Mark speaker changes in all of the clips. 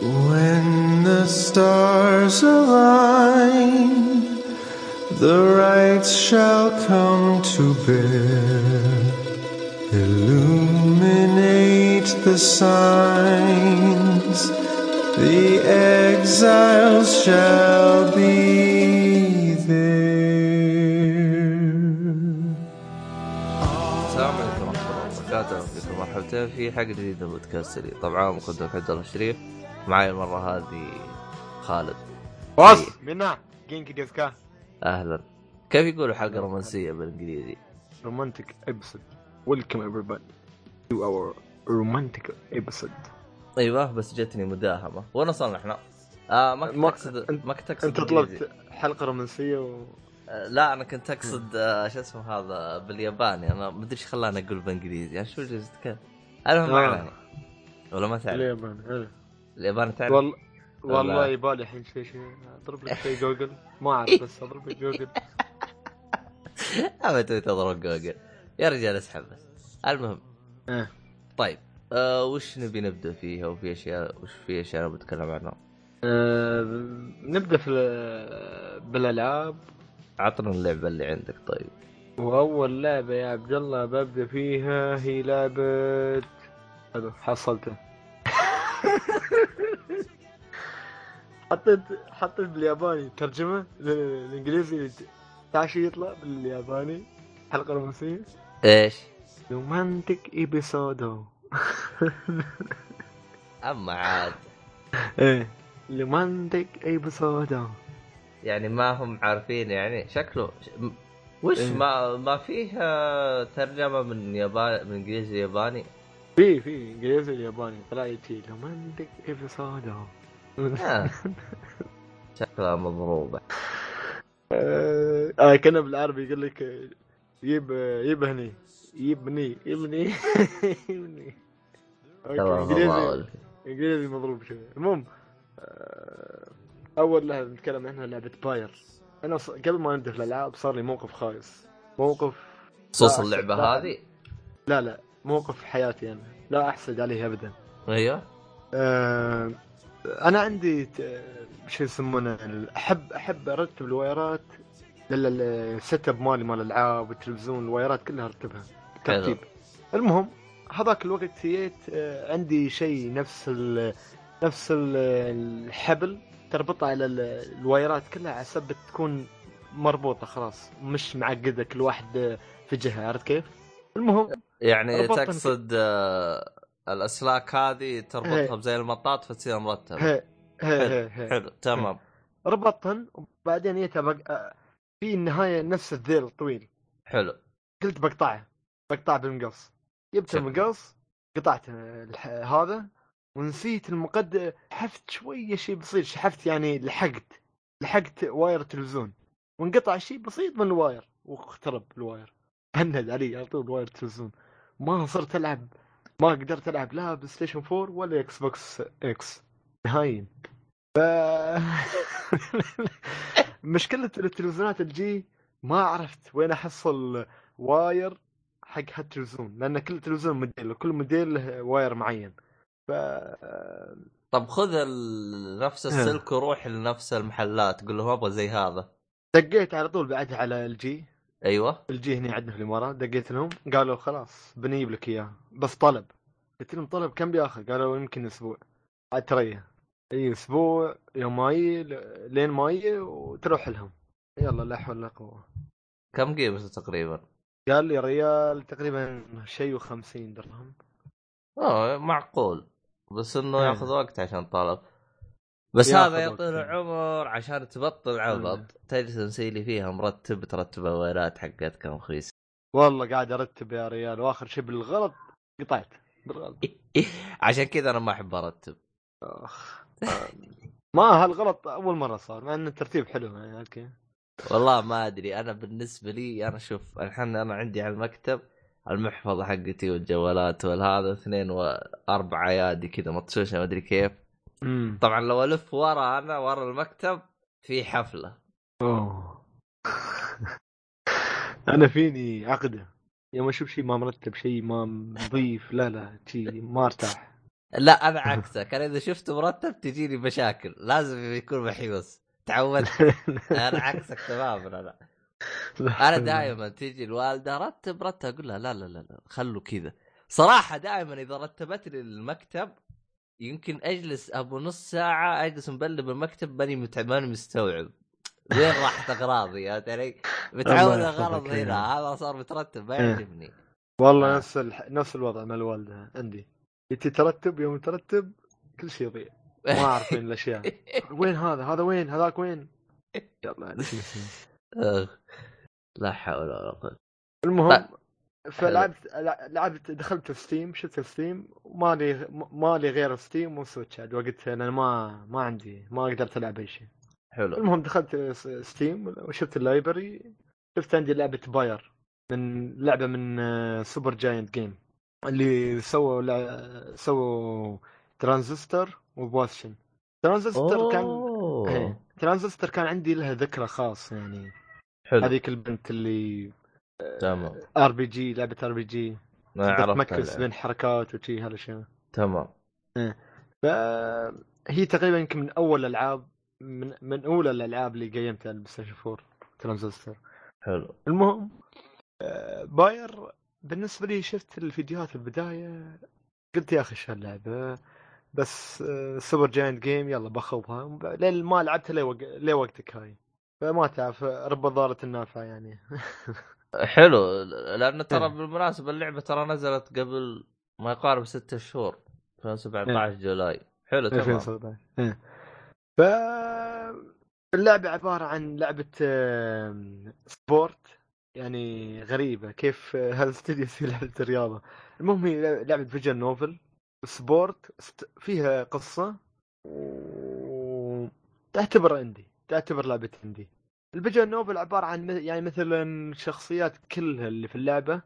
Speaker 1: When the stars align, the right shall come to bear. Illuminate the signs, the exiles shall be there.
Speaker 2: السلام عليكم ورحمة الله وبركاته فيكم مرحبتين في حلقة جديدة من بودكاست سري طبعا مقدمك عبد الله الشريف معي المرة هذه خالد.
Speaker 3: بص みんな
Speaker 2: 元気ですか. أهلا. كيف يقولوا حلقة رومانسية بالإنجليزي؟
Speaker 3: romantic episode welcome everybody to our romantic episode.
Speaker 2: أيوه بس جتني مداهمة. وين وصلنا إحنا؟ آه ما كنت
Speaker 3: ما-
Speaker 2: اقصد ما كنت
Speaker 3: أقصد
Speaker 2: أنت.
Speaker 3: طلبت حلقة رومانسية و...
Speaker 2: آه لا أنا كنت أقصد آه شو اسمه هذا بالياباني. أنا ما أدري إيش خلاني أقول بالإنجليزي. يعني شو اللي تتكلم المهم ما
Speaker 3: آه.
Speaker 2: علينا ولا ما تعرف؟
Speaker 3: اليابان
Speaker 2: تعرف.
Speaker 3: والله والله. يبالي الحين شيء شيء أضرب لك شيء جوجل. ما أعرف بس أضرب لك جوجل.
Speaker 2: تضرب جوجل. يا رجال اسحب بس. المهم.
Speaker 3: إيه.
Speaker 2: طيب. آه وش نبي نبدأ فيها وفي اشياء وش في أشياء بتكلم عنها؟
Speaker 3: آه، نبدأ في ال- بالألعاب.
Speaker 2: عطنا اللعبة اللي عندك طيب.
Speaker 3: وأول لعبة يا عبد الله ببدأ فيها هي لعبه حلو حصلته. حطيت حطيت بالياباني ترجمة للإنجليزي. تعرف شو يطلع بالياباني. حلقة رومانسية.
Speaker 2: إيش؟
Speaker 3: romantic episodo.
Speaker 2: أما عاد.
Speaker 3: إيه. romantic episodo.
Speaker 2: يعني ما هم عارفين يعني. شكله وش
Speaker 3: إيه.
Speaker 2: ما ما فيه آه، ترجمة من ياباني من إنجليزي ياباني؟
Speaker 3: في في إنجليزي الياباني طلع يجي رومانتيك ايبيسودو
Speaker 2: آه. شكلها مضروبة.
Speaker 3: آه آه، كان بالعربي يقول لك آه، يب آه، يبهني يبني يبني يبني
Speaker 2: إنجليزي
Speaker 3: إنجليزي مضروب شوي. المهم آه، أول لعبه نتكلم عنها لعبة Pyre أنا قبل ما في الألعاب صار لي موقف خايس. موقف
Speaker 2: خصوص
Speaker 3: لا،
Speaker 2: اللعبه. هذه؟
Speaker 3: لا لا. موقف في حياتي أنا. لا أحسد عليه ابدا.
Speaker 2: أيوه
Speaker 3: آه، أنا عندي شو يسمونه احب أحب أرتب الوايرات لل setup مالي مال الألعاب والتلفزيون الوايرات كلها أرتبها ترتيب. المهم هذاك الوقت جيت آه، عندي شيء نفس ال نفس ال- الحبل تربطه على ال- الوايرات كلها على أساس تكون مربوطة خلاص مش معقدة كل واحد في جهة عرفت كيف؟ المهم
Speaker 2: يعني تقصد آه الأسلاك هذه تربطها. بزي المطاط فتصير مرتبة
Speaker 3: هي هي هي.
Speaker 2: حلو تمام
Speaker 3: ربطتن وبعدين جيت. آه، في النهاية نفس الذيل الطويل
Speaker 2: حلو
Speaker 3: قلت بقطعه بقطعه بالمقص جبت. المقص قطعت. هذا ونسيت المقد حفت شوية شيء بسيط شحفت يعني لحقت لحقت واير التلفزيون وانقطع شيء بسيط من الواير واخترب الواير هند علي على طول واير التلفزيون ما صرت ألعب. ما قدرت ألعب لا بلاي ستيشن 4 ولا إكس بوكس إكس نهائيا ف مشكلة التلفزيونات LG ما عرفت وين أحصل wire حق هالتلفزيون لأن كل تلفزيون موديل وكل موديل له wire معين. ف
Speaker 2: طب خذ ال- نفس. السلك وروح لنفس المحلات قول لهم أبغى زي هذا.
Speaker 3: دقيت على طول بعدها على LG
Speaker 2: أيوه.
Speaker 3: LG هنا عندنا في الامارات دقيت لهم قالوا خلاص بنجيب لك إياه. بس طلب. قلت لهم طلب كم بياخذ؟ قالوا يمكن أسبوع. عاد تريح. أي أسبوع يوم ما يجي ل- لين ما يجي وتروح لهم. يلا لا حول ولا قوة.
Speaker 2: كم قيمته تقريبا؟
Speaker 3: قال لي ريال تقريبا شيء و50 درهم.
Speaker 2: آه معقول. بس إنه
Speaker 3: إيه.
Speaker 2: ياخذ وقت عشان طلب. بس هذا
Speaker 3: وقت.
Speaker 2: يعطينا عمر عشان تبطل عبط تجلس نسيلي فيها مرتب ترتب الوايرات حقتك رخيص
Speaker 3: والله قاعد أرتب يا ريال وآخر شيء بالغلط قطعت. بالغلط.
Speaker 2: عشان كذا أنا ما أحب أرتب.
Speaker 3: أخ ما هالغلط أول مرة صار مع إن الترتيب حلو يعني أوكي.
Speaker 2: والله ما أدري. أنا بالنسبة لي أنا شوف الحين أنا عندي على المكتب المحفظة حقتي والجوالات والهذا اثنين واربع ايادي كذا مطشوشة ما أدري كيف.
Speaker 3: امم
Speaker 2: طبعا لو ألف ورا أنا ورا المكتب في حفلة.
Speaker 3: أوه. أنا فيني عقده يوم أشوف شيء ما مرتب شيء ما نظيف لا لا شيء ما أرتاح.
Speaker 2: لا أنا عكسك. أنا إذا شفته مرتب تجيني مشاكل. لازم يكون محيوس تعودت. أنا عكسك تماما أنا. أنا دائما تيجي الوالدة رتب رتب أقول لها لا لا لا لا خلوا كذا. صراحة دائما إذا رتبت لي المكتب يمكن أجلس أبو نص ساعة أجلس مبلب المكتب ماني مت- ماني مستوعب. وين راحت اغراضي فهمت علي؟ متعود
Speaker 3: يحفظك
Speaker 2: هنا.
Speaker 3: يا
Speaker 2: هذا صار مترتب ما
Speaker 3: إيه.
Speaker 2: يعجبني.
Speaker 3: والله
Speaker 2: آه.
Speaker 3: نفس الح... نفس الوضع مع الوالدة عندي. ترتب يوم ترتب كل شيء يضيع. ما أعرف وين الأشياء. وين هذا؟ هذا وين؟ هذاك وين؟ يلا
Speaker 2: أخ. لا حول ولا قوة.
Speaker 3: المهم فلعبت لعبت دخلت في Steam شفت في Steam وما لي ما لي غير Steam و Switch عاد وقتها لأن ما ما عندي ما قدرت ألعب أي شيء.
Speaker 2: حلو.
Speaker 3: المهم دخلت Steam وشفت ال library شفت عندي لعبة Pyre من لعبة من Supergiant Games اللي سووا لع... سووا Transistor و Bastion Transistor كان
Speaker 2: أوه.
Speaker 3: إيه. ترانزستور كان عندي لها ذكرى خاص يعني.
Speaker 2: حلو.
Speaker 3: هذيك البنت اللي
Speaker 2: تمام.
Speaker 3: RPG
Speaker 2: لعبة RPG.
Speaker 3: تمكس. بين حركات وشي هالاشياء
Speaker 2: تمام.
Speaker 3: فهي تقريبا يمكن من أول الألعاب من من أولى الألعاب اللي قيمتها على ال PlayStation 4 ترانزستور
Speaker 2: حلو.
Speaker 3: المهم آه، Pyre بالنسبة لي شفت الفيديوهات في البداية قلت يا أخي إيش هاللعبة؟ بس Supergiant Games يلا باخذها لين ما لعبتها لي, وق... لي وقتك هاي. فما تعرف رب ضارة النافعة يعني.
Speaker 2: حلو لأن ترى
Speaker 3: إيه.
Speaker 2: بالمناسبة اللعبة ترى نزلت قبل ما يقارب ستة شهور 2017 July. حلو تمام.
Speaker 3: 2017 إيه. ف اللعبة عبارة عن لعبة آم، sport يعني غريبة. كيف هذا الاستديو يسوي لعبة الرياضة؟ المهم هي لعبة visual novel. sport فيها قصة و تعتبر عندي تعتبر لعبة عندي. ال visual novel عبارة عن يعني مثلا شخصيات كلها اللي في اللعبة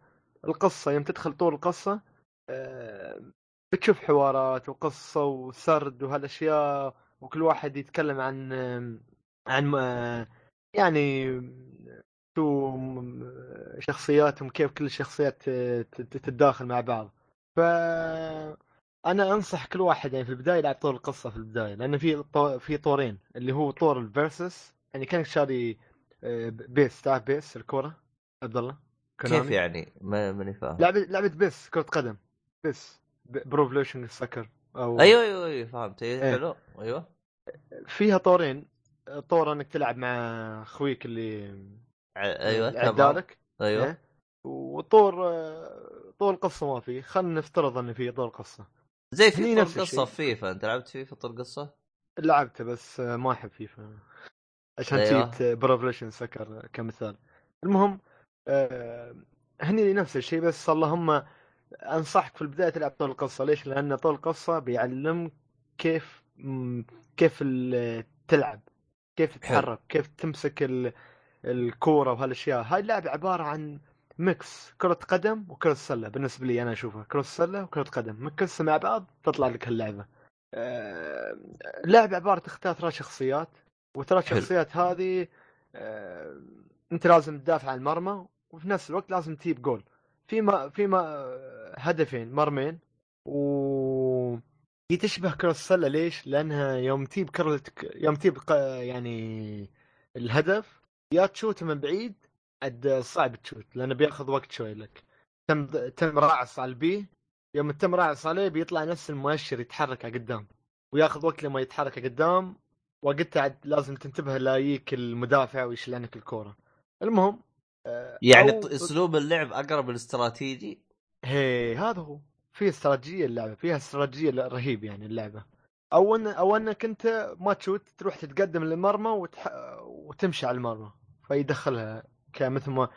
Speaker 3: القصة يوم تدخل طول القصة آم، بتشوف حوارات وقصة وسرد وهالأشياء وكل واحد يتكلم عن عن يعني شو شخصياتهم كيف كل الشخصيات تتداخل مع بعض. ف أنا أنصح كل واحد يعني في البداية يلعب طور القصة في البداية لأن في في طورين اللي هو طور الفيرسس يعني كانك شاري آه، PES تعرف PES الكورة؟ عبد الله؟
Speaker 2: كيف. يعني؟ ما ماني فاهم.
Speaker 3: لعبة لعبة PES كرة قدم. PES. Pro Evolution Soccer
Speaker 2: أو أيوه أيوه أيوه فهمت. أيوه
Speaker 3: إيه.
Speaker 2: حلو. أيوه.
Speaker 3: فيها طورين. طور إنك تلعب مع أخويك اللي
Speaker 2: أيوه
Speaker 3: عدالك
Speaker 2: أيوه.
Speaker 3: إيه؟ وطور طور القصة ما فيه خلينا نفترض إن في طور قصة.
Speaker 2: زي في طور
Speaker 3: قصة.
Speaker 2: في فيفا. أنت لعبت فيفا طور قصة؟
Speaker 3: لعبته بس ما أحب فيفا. عشان
Speaker 2: أيوة.
Speaker 3: جبت Pro Evolution Soccer كمثال. المهم آه، هني نفس الشيء بس اللهم أنصحك في البداية تلعب طور القصة. ليش؟ لأن طور القصة بيعلمك كيف كيف تلعب كيف تتحرك كيف تمسك ال- الكورة وهالأشياء. هاي اللعبة عبارة عن mix كرة قدم وكرة سلة. بالنسبة لي أنا أشوفها كرة سلة وكرة قدم. مكسة مع بعض تطلع لك هاللعبة. آه، لعبة عبارة تختار ثلاث شخصيات. وثلاث
Speaker 2: حلو.
Speaker 3: شخصيات هذه آه، أنت لازم تدافع عن المرمى وفي نفس الوقت لازم تجيب جول في ما في ما هدفين مرمين و هي تشبه كرة السلة ليش؟ لأنها يوم تجيب كرة يوم تجيب يعني الهدف يا تشوت من بعيد عد صعب تشوت لأنه بيأخذ وقت شوي لك تم تم راعص على البي يوم تم راعص عليه بيطلع نفس المؤشر يتحرك على قدام ويأخذ وقت لما يتحرك قدام وقتها عاد لازم تنتبه لا يجيك المدافع ويشيل عنك الكورة. المهم آه،
Speaker 2: يعني
Speaker 3: أو-
Speaker 2: أسلوب اللعب أقرب للاستراتيجي
Speaker 3: هي هذا هو. في استراتيجية اللعبة فيها استراتيجية رهيب يعني اللعبة. أو ان أو إنك أنت ما تشوت تروح تتقدم للمرمى وتح... وتمشي على المرمى. فيدخلها كمثل ما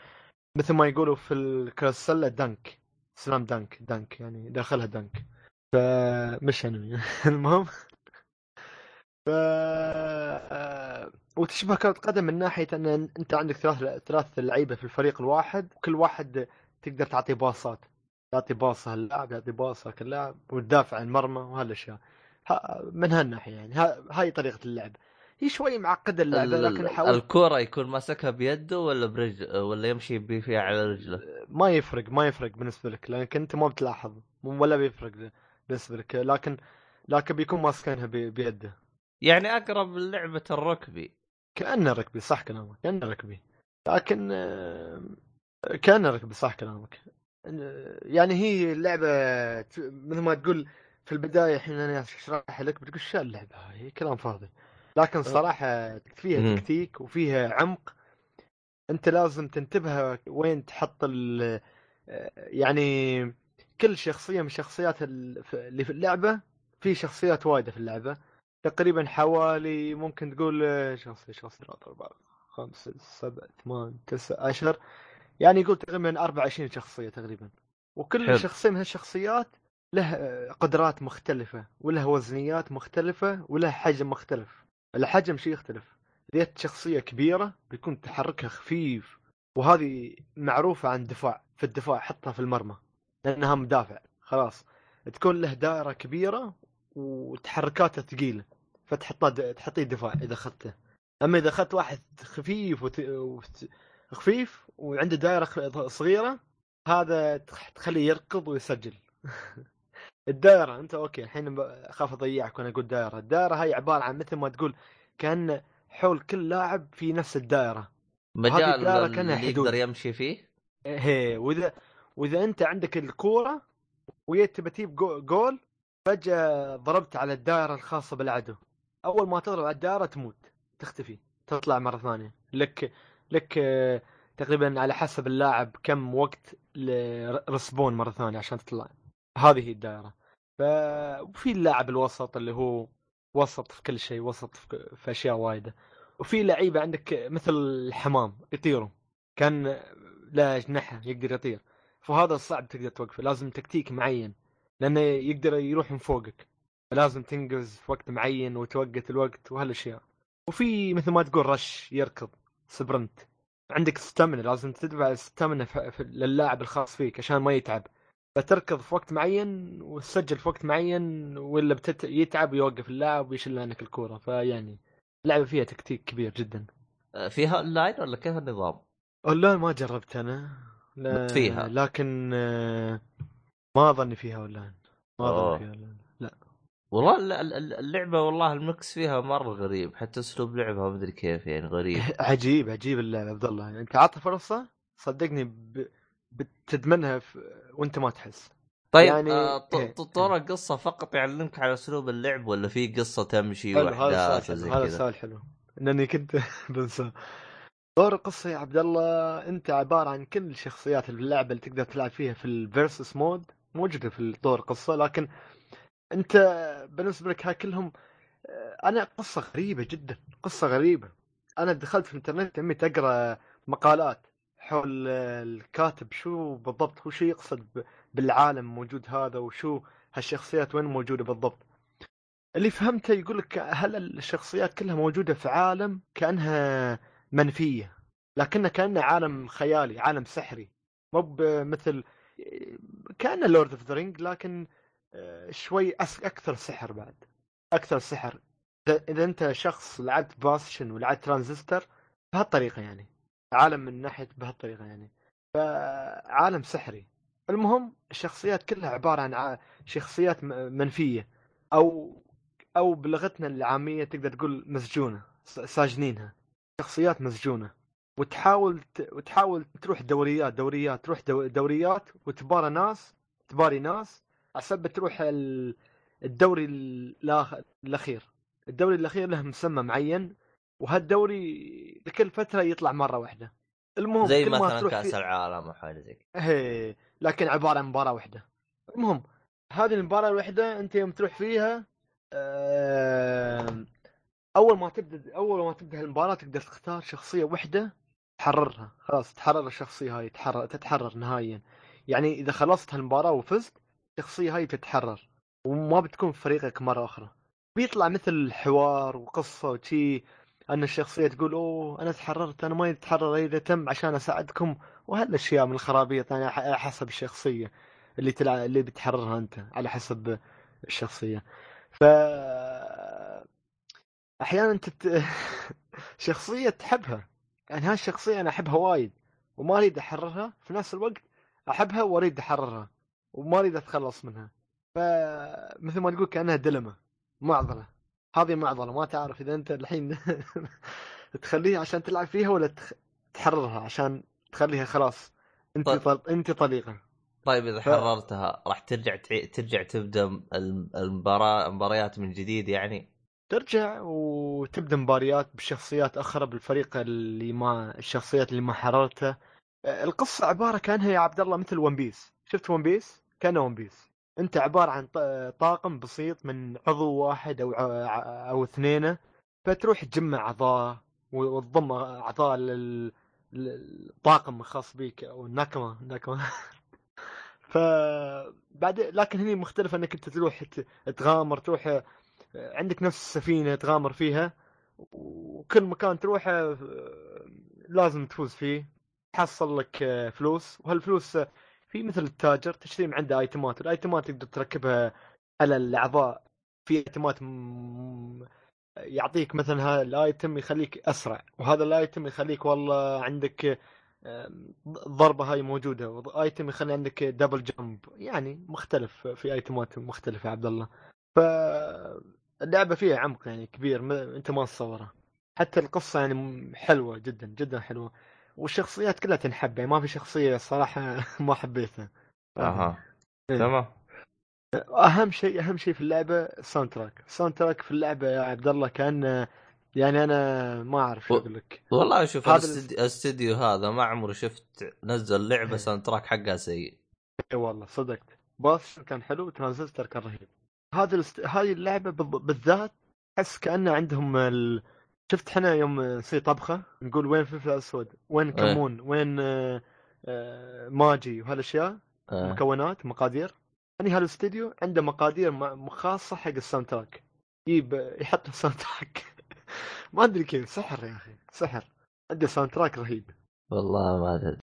Speaker 3: مثل ما يقولوا في الكراسله دنك سلام دنك دنك يعني دخلها دنك فمش انمي المهم ف وتشبه كرة قدم من ناحية أن أنت عندك ثلاث ثلاث لعيبة في الفريق الواحد وكل واحد تقدر تعطيه باصات تعطي باصة هاللاعب يعطي باصة اللاعب وتدافع عن المرمى وهالأشياء. ها- من هالناحية يعني ها- هاي طريقة اللعب. هي شوي معقدة اللعبة
Speaker 2: ال-
Speaker 3: لكن حاول
Speaker 2: الكرة يكون ماسكها بيده ولا برجل ولا يمشي فيها على رجله؟
Speaker 3: ما يفرق ما يفرق بالنسبة لك لأنك أنت ما بتلاحظ ولا بيفرق بالنسبة لك لكن لكن بيكون ماسكينها بيده.
Speaker 2: يعني أقرب لعبة الركبي.
Speaker 3: كانه ركبي صح كلامك كانه ركبي. لكن آه، كانه ركبي صح كلامك. آه، يعني هي اللعبه مثل ما تقول في البداية الحين أنا أشرح لك بتقول شو اللعبة؟ هاي كلام فاضي. لكن صراحة فيها. تكتيك وفيها عمق. أنت لازم تنتبه وين تحط ال يعني كل شخصية من الشخصيات ال- اللي في اللعبة في شخصيات وايدة في اللعبة. تقريبا حوالي ممكن تقول شخصيه شخصيه ثلاثة أربعة خمسة سبعة ثمان تسعة عشر. يعني يقول تقريبا 24 شخصية تقريبا. وكل
Speaker 2: حلو.
Speaker 3: شخصية من هالشخصيات له قدرات مختلفة وله وزنيات مختلفة وله حجم مختلف. الحجم شيء يختلف؟ إذا جت شخصية كبيرة بيكون تحركها خفيف وهذه معروفة عن دفاع في الدفاع حطها في المرمى لأنها مدافع خلاص. تكون له دائرة كبيرة وتحركاته ثقيلة فتحطه تحطيه دفاع إذا أخذته. أما إذا أخذت واحد خفيف وت... وت... خفيف وعنده دائرة خ- صغيرة هذا تخ- تخليه يركض ويسجل. الدائرة أنت okay الحين أخاف أضيعك وأنا أقول دائرة. الدائرة هاي عبارة عن مثل ما تقول كأن حول كل لاعب في نفس الدائرة.
Speaker 2: مجال اللي. يقدر يمشي فيه؟
Speaker 3: هي وإذا وإذا أنت عندك الكورة وجيت تبى تجيب جو- جول فجأة ضربت على الدائرة الخاصة بالعدو. أول ما تضرب على الدائرة تموت تختفي تطلع مرة ثانية. لك لك تقريبا على حسب اللاعب كم وقت رسبون مرة ثانية عشان تطلع. هذه هي الدائرة. ف وفي اللاعب الوسط اللي هو وسط في كل شيء وسط في, أشياء وايدة. وفي لعيبة عندك مثل الحمام يطيروا كان له اجنحه يقدر يطير. فهذا صعب تقدر توقفه. لازم تكتيك معين. لأنه يقدر يروح من فوقك. فلازم تنقز في وقت معين وتوقت الوقت وهالأشياء. وفي مثل ما تقول رش يركض sprint عندك stamina لازم تدفع stamina للاعب الخاص فيك عشان ما يتعب. فتركض في وقت معين وتسجل في وقت معين ولا بتت... يتعب ويوقف اللاعب ويشيل عنك الكورة. فيعني اللعبة فيها تكتيك كبير جدا.
Speaker 2: آه، فيها اونلاين ولا كيف النظام؟
Speaker 3: اونلاين ما جربت أنا. لا
Speaker 2: فيها.
Speaker 3: لكن آه، ما اظني فيها اونلاين ما. اظني فيها اونلاين لا.
Speaker 2: والله الل- الل- اللعبة والله ال mix فيها مرة غريب. حتى أسلوب لعبها ما أدري كيف يعني غريب.
Speaker 3: عجيب عجيب اللعبة عبد الله. يعني انت عطها فرصه صدقني ب... بتدمنها في... وأنت ما تحس.
Speaker 2: طيب
Speaker 3: يعني-
Speaker 2: آه، ط-
Speaker 3: إيه.
Speaker 2: قصة فقط يعلمك على أسلوب اللعب ولا في قصة تمشي
Speaker 3: وأحداث
Speaker 2: وزي
Speaker 3: حلو هذا
Speaker 2: كذا؟
Speaker 3: السؤال حلو. انني كنت بنساه دور القصة يا عبد الله أنت عبارة عن كل الشخصيات اللي في اللعبة اللي تقدر تلعب فيها في ال versus mode موجوده في دور القصة لكن أنت بالنسبة لك ها كلهم آه، أنا قصة غريبة جدا قصة غريبة. أنا دخلت في الإنترنت اقرأ مقالات حول الكاتب شو بالضبط هو شو يقصد بالعالم موجود هذا وشو هالشخصيات وين موجودة بالضبط. اللي فهمته يقول لك هل الشخصيات كلها موجودة في عالم كأنها منفية لكنه كانه عالم خيالي عالم سحري. مو مثل كانه Lord of the Rings لكن آه، شوي أكثر سحر بعد. أكثر سحر. إذا أنت شخص لعبت Bastion ولعبت ترانزستور بهالطريقة يعني. عالم من ناحية بهالطريقة يعني. فعالم سحري. المهم الشخصيات كلها عبارة عن ع- شخصيات منفية. أو أو بلغتنا العامية تقدر تقول مسجونة ساجنينها. شخصيات مسجونة. وتحاول. وتحاول تروح دوريات دوريات تروح دو... دوريات وتبارى ناس تباري ناس عسب تروح ال... الدوري. الأخير الدوري الأخير له مسمى معين وهالدوري لكل فترة يطلع مرة واحدة المهم
Speaker 2: زي مثلا
Speaker 3: تروح كأس
Speaker 2: العالم أو حاجة زي كذا
Speaker 3: لكن عبارة عن مباراة واحدة المهم هذه المباراة الواحده أنت يوم تروح فيها أول ما تبدأ أول ما تبدأ المباراه تقدر تختار شخصية واحدة تحررها خلاص تحرر الشخصية هاي تحرر تتحرر نهائيا. يعني إذا خلصت هالمباراة وفزت الشخصية هاي تتحرر وما بتكون في فريقك مرة أخرى. بيطلع مثل حوار وقصة وشي أن الشخصية تقول أوه أنا تحررت أنا ما اتحرر إذا تم عشان أساعدكم. وهالأشياء من الخرابيط يعني على حسب الشخصية اللي تلع... اللي بتحررها أنت على حسب الشخصية. ف أحيانا انت ت... شخصية تحبها. يعني هالشخصيه أنا أحبها وايد وما أريد أحررها في نفس الوقت أحبها وأريد أحررها وما أريد أتخلص منها فمثل ما تقول كأنها دلمة معضلة هذه معضلة ما تعرف إذا أنت الحين تخليها عشان تلعب فيها ولا تخ... تحررها عشان تخليها خلاص أنت
Speaker 2: طيب.
Speaker 3: طل... أنت طليقة
Speaker 2: طيب إذا
Speaker 3: ف-
Speaker 2: حررتها راح ترجع. ترجع تبدأ الم- المباراه المباريات من جديد يعني
Speaker 3: ترجع وتبدأ مباريات بشخصيات أخرى بالفريق اللي ما الشخصيات اللي ما حررتها آه، القصة عبارة كأنها يا عبد الله مثل One Piece شفت One Piece كأنه One Piece أنت عبارة عن طاقم بسيط من عضو واحد أو أو اثنين فتروح تجمع أعضاء وتضم أعضاء لل- للطاقم الخاص بيك أو ال nakama nakama ف بعد لكن هني مختلف إنك أنت تروح تغامر تروح عندك نفس السفينة تغامر فيها وكل مكان تروحه آه، لازم تفوز فيه تحصل لك آه، فلوس. وهالفلوس آه، في مثل التاجر تشتري من عنده ايتمات الايتمات تقدر تركبها على الاعضاء. في ايتمات يعطيك مثلا هذا الايتم يخليك اسرع وهذا الايتم يخليك والله عندك آه، الضربه هاي موجودة و item يخلي عندك double jump يعني مختلف في item ات مختلفة عبد الله. فاللعبه فيها عمق يعني كبير ما أنت ما تصوره. حتى القصة يعني حلوة جدا جدا حلوة. والشخصيات كلها تنحب يعني ما في شخصية صراحة ما حبيتها.
Speaker 2: أها.
Speaker 3: إيه.
Speaker 2: تمام.
Speaker 3: أهم شيء أهم شيء في اللعبة ال soundtrack ال soundtrack في اللعبة يا عبد الله كان يعني أنا ما أعرف شو أقول لك.
Speaker 2: والله شوف الاستديو هذا ما عمري شفت نزل لعبة
Speaker 3: إيه.
Speaker 2: soundtrack حقها سيء.
Speaker 3: اي والله صدقت. Bastion كان حلو وترانزستور كان رهيب. هذا الاست... هذه اللعبة بال- بالذات أحس كانه عندهم ال... شفت إحنا يوم نسوي طبخة نقول وين فلفل أسود وين كمون وين آه، آه، ماجي وهالأشياء
Speaker 2: آه.
Speaker 3: مكونات مقادير. يعني هالاستديو عنده مقادير خاصة حق ال soundtrack يجيب يحط ال soundtrack ما أدري كيف سحر يا أخي سحر. عنده soundtrack رهيب.
Speaker 2: والله ما أدري.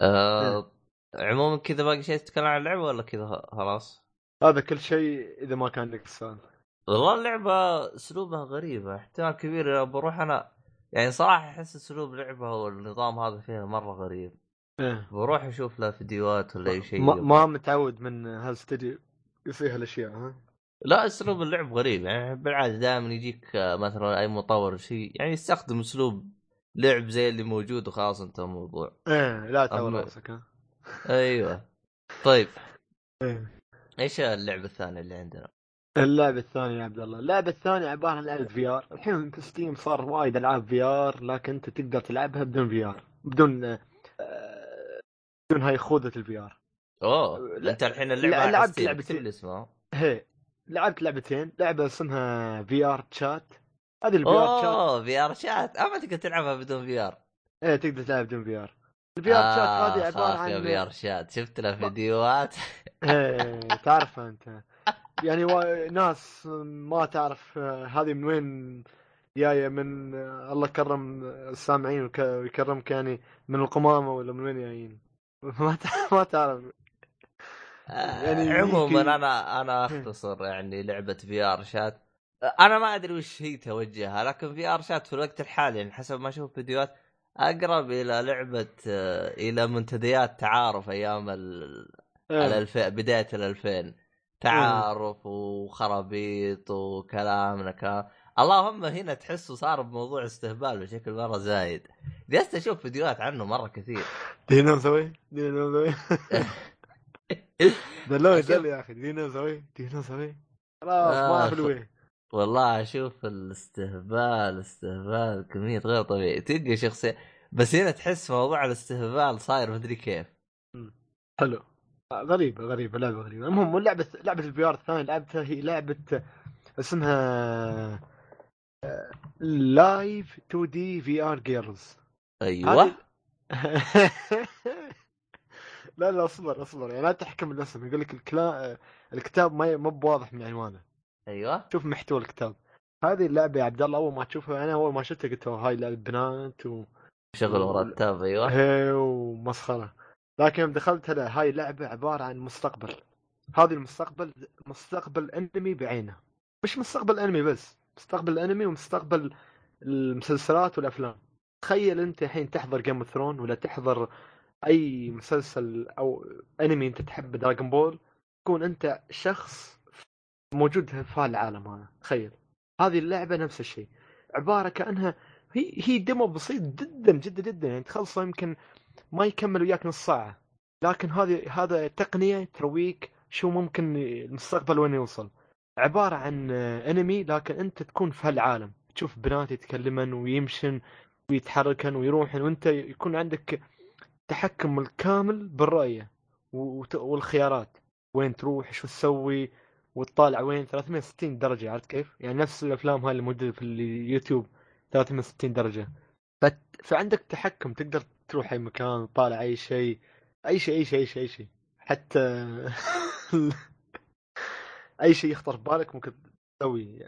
Speaker 2: آه... عموما كذا باقي شيء تتكلم عن اللعبة ولا كذا خلاص؟
Speaker 3: هذا كل شيء إذا ما كان عندك سؤال.
Speaker 2: والله اللعبة أسلوبها غريبه احتمال كبير لو بروح أنا يعني صراحة أحس أسلوب لعبها والنظام هذا فيها مرة غريب.
Speaker 3: إيه.
Speaker 2: بروح أشوف له فيديوهات ولا أي شيء
Speaker 3: ما, ما متعود من هالاستديو يصير هالأشياء ها؟
Speaker 2: لا أسلوب اللعب غريب يعني بالعاده دائما يجيك آه، مثلا أي مطور شيء يعني يستخدم أسلوب لعب زي اللي موجود وخلاص انتهى الموضوع.
Speaker 3: إيه لا تعور راسك ها؟
Speaker 2: أيوه. طيب.
Speaker 3: إيه.
Speaker 2: إيش اللعبة الثانية اللي عندنا؟
Speaker 3: اللعبة الثانية يا عبد الله، اللعبة الثانية عبارة عن لعبة VR، الحين في Steam صار وايد ألعاب VR لكن أنت تقدر تلعبها بدون VR، بدون آه، بدون هاي خوذة ال VR.
Speaker 2: أوه
Speaker 3: لا-
Speaker 2: أنت الحين على
Speaker 3: لعبت لعبتين.
Speaker 2: اكتب لي اسمها.
Speaker 3: هي لعبت لعبتين، لعبة اسمها VRChat هذه
Speaker 2: ال VRChat أوه VRChat أما تقدر تلعبها بدون في ار
Speaker 3: إيه تقدر تلعب بدون في ار. الفي ار تشات هذه عبارة عن
Speaker 2: في ار شات شفت له فيديوهات؟
Speaker 3: إيه تعرفها أنت. يعني و... ناس ما تعرف آه، هذه من وين جاية من آه، الله كرم السامعين وك- ويكرمك يعني من القمامة ولا من وين جايين؟ ما تعرف ما تعرف. يعني
Speaker 2: عموما أنا أنا أختصر يعني لعبة VRChat أنا ما أدري وش هي توجهها لكن VRChat في الوقت الحالي يعني حسب ما أشوف فيديوهات أقرب إلى لعبة آه، إلى منتديات تعارف أيام ال...
Speaker 3: إيه.
Speaker 2: الالف بداية الألفين. تعارف وخرابيط وكلام من كلام اللهم هنا تحسه صار بموضوع استهبال بشكل مرة زايد. جلست أشوف فيديوهات عنه مرة كثير.
Speaker 3: إيش نسوي؟ إيش نسوي؟ دلوني دل يا أخي. دينا نسوي؟ دينا نسوي؟ خلاص ما
Speaker 2: آه،
Speaker 3: الوين
Speaker 2: والله أشوف الاستهبال استهبال كمية غير طبيعي. تلقى شخصية بس هنا تحس موضوع الاستهبال صاير مدري كيف.
Speaker 3: حلو. غريبة غريبة لعبة غريبة. المهم لعبة لعبة ال VR الثانية لعبتها هي لعبة اسمها Live 2D VR Girls
Speaker 2: أيوه.
Speaker 3: لا لا أصبر أصبر. يعني لا تحكم الاسم يقول لك الكلا... الكتاب ما ما بواضح من عنوانه.
Speaker 2: أيوه.
Speaker 3: شوف محتوى الكتاب. هذه اللعبة يا عبد الله أول ما تشوفها أنا أول ما شفتها قلت "أوه، هاي لعبة بنات و...
Speaker 2: شغل التاب أيوه.
Speaker 3: هي ومسخرة. لكن يوم دخلت لا هاي لعبة عبارة عن مستقبل. هذه المستقبل مستقبل أنمي بعينه. مش مستقبل أنمي بس مستقبل الانمي ومستقبل المسلسلات والأفلام. تخيل أنت الحين تحضر Game of Thrones ولا تحضر أي مسلسل أو أنمي أنت تحب Dragon Ball تكون أنت شخص موجود في العالم هذا. تخيل. هذه اللعبة نفس الشيء. عبارة كأنها هي هي demo بسيط جدا جدا جدا. يعني تخلصه يمكن ما يكمل وياك نص ساعة. لكن هذه هذا تقنية ترويك شو ممكن المستقبل وين يوصل. عبارة عن انمي لكن انت تكون في هالعالم. تشوف بنات يتكلمن ويمشن ويتحركن ويروحن وانت يكون عندك تحكم الكامل بالرؤيه والخيارات. وين تروح شو تسوي وتطالع وين. 360 درجة عرفت كيف؟ يعني نفس الأفلام هاي اللي موجودة في اليوتيوب. 360 درجة. فت... فعندك تحكم تقدر تروح أي مكان تطالع أي شيء أي شيء أي شيء أي شيء شيء. حتى أي شيء يخطر ببالك ممكن تسوي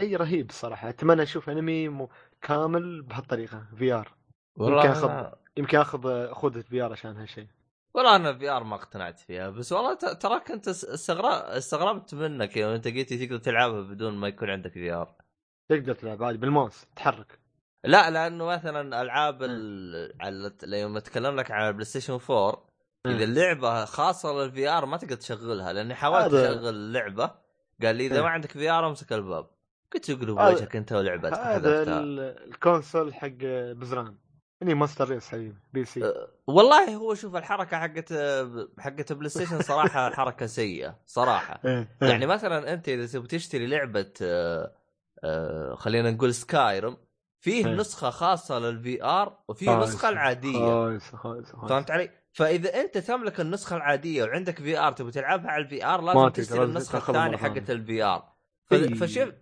Speaker 3: شيء رهيب الصراحة. أتمنى أشوف أنمي م... كامل بهالطريقة VR.
Speaker 2: والله
Speaker 3: يمكن
Speaker 2: أنا...
Speaker 3: اخذ يمكن أخذ خوذه VR عشان هالشيء.
Speaker 2: والله أنا VR ما اقتنعت فيها بس والله تراك أنت استغرب استغربت منك. يوم أنت قلت تقدر تلعبها بدون ما يكون عندك في آر.
Speaker 3: تقدر تلعب عادي بالماوس تحرك.
Speaker 2: لا لأنه مثلا ألعاب ال... على يوم أتكلم لك عن ال PlayStation 4
Speaker 3: إذا.
Speaker 2: اللعبة خاصة لل VR ما تقدر تشغلها لأني حاولت أشغل اللعبة قال لي
Speaker 3: إذا.
Speaker 2: ما عندك VR امسك الباب. يقلب
Speaker 3: هذا-
Speaker 2: وجهك أنت ولعبتك
Speaker 3: هذا ال console حق بزران. إني master race حبيبي PC.
Speaker 2: أه، والله هو شوف الحركة حقت حقت PlayStation صراحة حركة سيئة صراحة.
Speaker 3: إيه،
Speaker 2: يعني مثلا أنت إذا تبي تشتري لعبة آه، خلينا نقول Skyrim فيه
Speaker 3: إيه.
Speaker 2: نسخة خاصة لل VR وفيه.
Speaker 3: نسخة العادية.
Speaker 2: فهمت علي؟ فإذا أنت تملك النسخة العادية وعندك VR تبي تلعبها على ال
Speaker 3: VR
Speaker 2: لازم تشتري النسخه
Speaker 3: الثانية
Speaker 2: حقت. ال VR
Speaker 3: إي.
Speaker 2: فشفت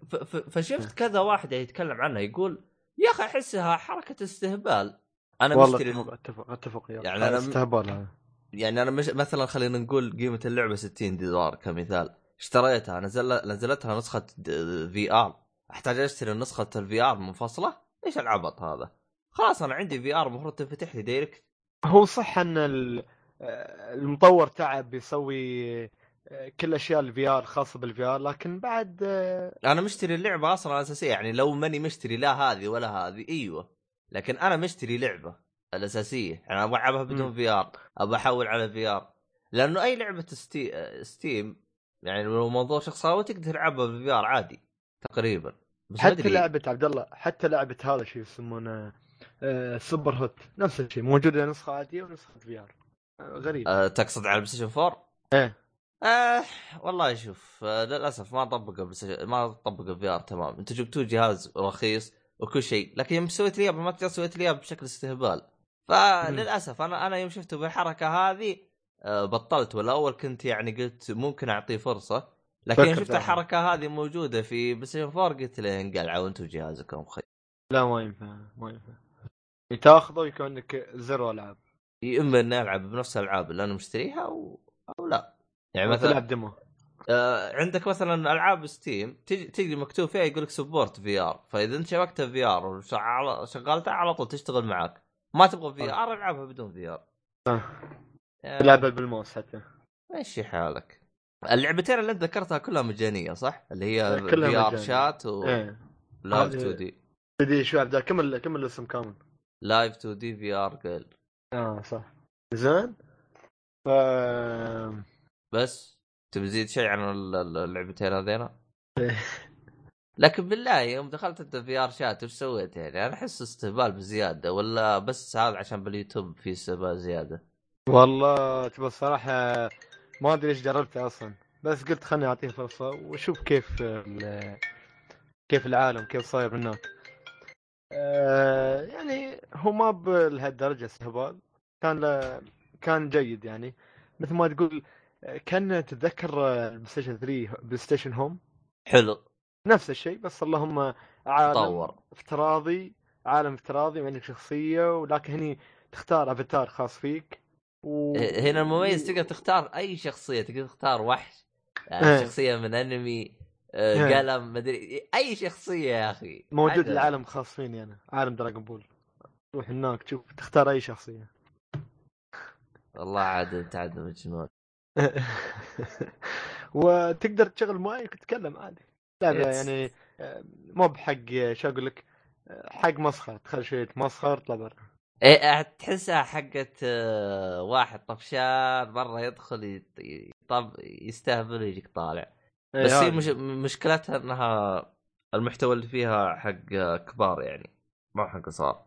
Speaker 2: فشفت كذا واحد يتكلم عنها يقول يا أخي أحسها حركة استهبال أنا
Speaker 3: والله
Speaker 2: مشتري
Speaker 3: أتفق أتفق
Speaker 2: يعني أنا-
Speaker 3: أنا استهبال
Speaker 2: يعني أنا مش مثلا خلينا نقول قيمة اللعبة 60 دولار كمثال اشتريتها نزل نزلتها نسخة VR أحتاج أشتري نسخة ال VR منفصلة؟ إيش العبط هذا؟ خلاص أنا عندي VR المفروض تنفتح لي direct
Speaker 3: هو صح أن ال- آه، المطور تعب بيسوي آه، كل أشياء الفي ار خاصة بال VR لكن بعد آه،
Speaker 2: أنا مشتري اللعبة أصلا اساسيه يعني لو ماني مشتري لا هذه ولا هذه إيوه. لكن أنا مشتري لعبة الاساسيه يعني أبغى ألعبها بدون. VR أبغى أحول على VR لأنه أي لعبة ستي... Steam يعني لو موضوع شخصاوي تقدر تلعبها بال VR عادي. تقريبا. بس
Speaker 3: حتى. لعبة عبد الله حتى لعبة هذا شو يسمونه آه، Superhot نفس الشيء موجودة نسخة عادية ونسخة VR غريب.
Speaker 2: أه تقصد على ال PlayStation 4
Speaker 3: إيه.
Speaker 2: آه والله شوف آه للأسف ما طبق ال PlayStation- ما طبق ال VR تمام. أنتوا جبتوا جهاز رخيص وكل شيء لكن يوم سويت لي ما سويت لي بشكل استهبال. فللأسف أنا أنا يوم شفته بالحركة هذه آه بطلت. ولا أول كنت يعني قلت ممكن أعطيه فرصة. لكن شفت. الحركة هذه موجودة في PlayStation 4 قلت له انقلعوا أنتم جهازكم خي
Speaker 3: لا ما ينفع ما ينفع. تاخذه ويكون عندك زر ألعاب.
Speaker 2: اما اني العب بنفس الألعاب اللي أنا مشتريها أو أو لا. يعني
Speaker 3: مثلا تلعب demo.
Speaker 2: آه، عندك مثلا ألعاب Steam تجي تجي مكتوب فيها يقول لك support VR فإذا أنت شبكتها VR وشغلتها على طول تشتغل معك ما تبغى VR العبها بدون VR
Speaker 3: آه. تلعبها بالماوس حتى.
Speaker 2: ماشي حالك. اللعبتين اللي انت ذكرتها كلها مجانية صح؟ اللي هي
Speaker 3: كلها VR.
Speaker 2: Chat و
Speaker 3: إيه
Speaker 2: Live
Speaker 3: هذه-
Speaker 2: 2D
Speaker 3: بدي شو عبد الله كمل كمل الاسم كامل
Speaker 2: Live 2D VR قال
Speaker 3: آه صح زين ف
Speaker 2: بس تبي تزيد شيء عن ال- ال- اللعبتين هذين؟ لكن بالله يوم دخلت انت VR Chat وش سويت يعني؟ أنا أحس استهبال بزيادة ولا بس هذا عشان باليوتيوب في استهبال زيادة؟
Speaker 3: والله تبى الصراحة ما أدري إيش جربته أصلا. بس قلت خلني أعطيه فرصة وأشوف كيف كيف العالم كيف صاير هناك. آه، يعني هو ما بهالدرجة استهبال. كان كان جيد يعني. مثل ما تقول كان تتذكر ال PlayStation 3 PlayStation Home.
Speaker 2: حلو.
Speaker 3: نفس الشيء بس اللهم عالم
Speaker 2: تطور.
Speaker 3: افتراضي عالم افتراضي وعندك شخصية ولكن هني تختار أفاتار خاص فيك. و...
Speaker 2: هنا المميز تقدر تختار أي شخصية تقدر تختار وحش.
Speaker 3: إيه.
Speaker 2: آه، شخصية من أنمي آه،
Speaker 3: إيه.
Speaker 2: فيلم مدري أي شخصية يا أخي.
Speaker 3: موجود. العالم خاص فيني أنا عالم Dragon Ball. تروح هناك تشوف تختار أي شخصية.
Speaker 2: والله عاد أنت عاد مجنون.
Speaker 3: وتقدر تشغل مايك وتتكلم عادي.
Speaker 2: It's-
Speaker 3: يعني آه، مو بحق شو أقول لك آه، حق مسخر تخيل شوية مسخر طلع برا.
Speaker 2: إيه تحسها حقت آه، واحد طفشان مرة يدخل طب يستهبل ويجيك طالع. بس
Speaker 3: إيه،
Speaker 2: هي
Speaker 3: هذه.
Speaker 2: مش... مشكلتها إنها المحتوى اللي فيها حق كبار يعني ما حق صغار.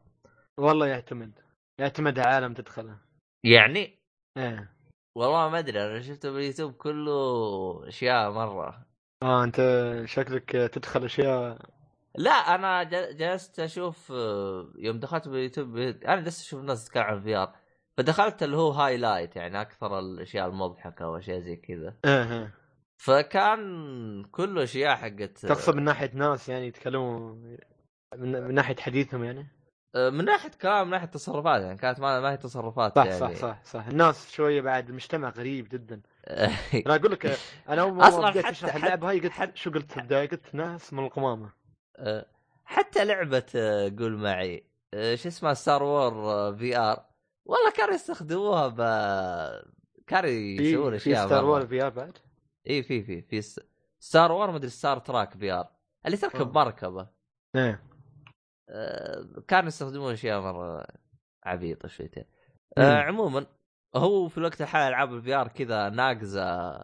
Speaker 3: والله يعتمد. يعتمد على عالم تدخله.
Speaker 2: يعني؟
Speaker 3: إيه.
Speaker 2: والله ما أدري أنا شفته باليوتيوب كله أشياء مرة.
Speaker 3: آه أنت شكلك تدخل أشياء
Speaker 2: لا أنا جلست أشوف آه، يوم دخلت باليوتيوب أنا جلست أشوف الناس تتكلم عن ال VR. فدخلت اللي هو highlight يعني أكثر الأشياء المضحكة وأشياء زي كذا.
Speaker 3: إيه إيه.
Speaker 2: فكان كله أشياء حقت
Speaker 3: تقصد من ناحية ناس يعني يتكلموا من, من ناحية حديثهم يعني؟
Speaker 2: آه، من ناحية كلام من ناحية تصرفات يعني كانت ما, ما هي تصرفات
Speaker 3: صح
Speaker 2: يعني.
Speaker 3: صح صح. صح الناس شوية بعد المجتمع غريب جدا. أنا أقول لك أنا
Speaker 2: أول
Speaker 3: ما بديت
Speaker 2: أشرح
Speaker 3: اللعبة هاي قلت شو قلت في البدايه قلت ناس من القمامة.
Speaker 2: آه، حتى لعبة آه، قول معي آه، شو اسمها ستار وور في ار والله كانوا يستخدموها ب كانوا يسوون
Speaker 3: في في
Speaker 2: اشياء
Speaker 3: ستار. وور في ار بعد
Speaker 2: إي في في في ستار وور مدري ستار تراك في ار اللي تركب.
Speaker 3: مركبة
Speaker 2: إيه كانوا يستخدمون أشياء مرة عبيطة شويتين. آه عموما هو في الوقت الحالي ألعاب ال VR كذا ناقزه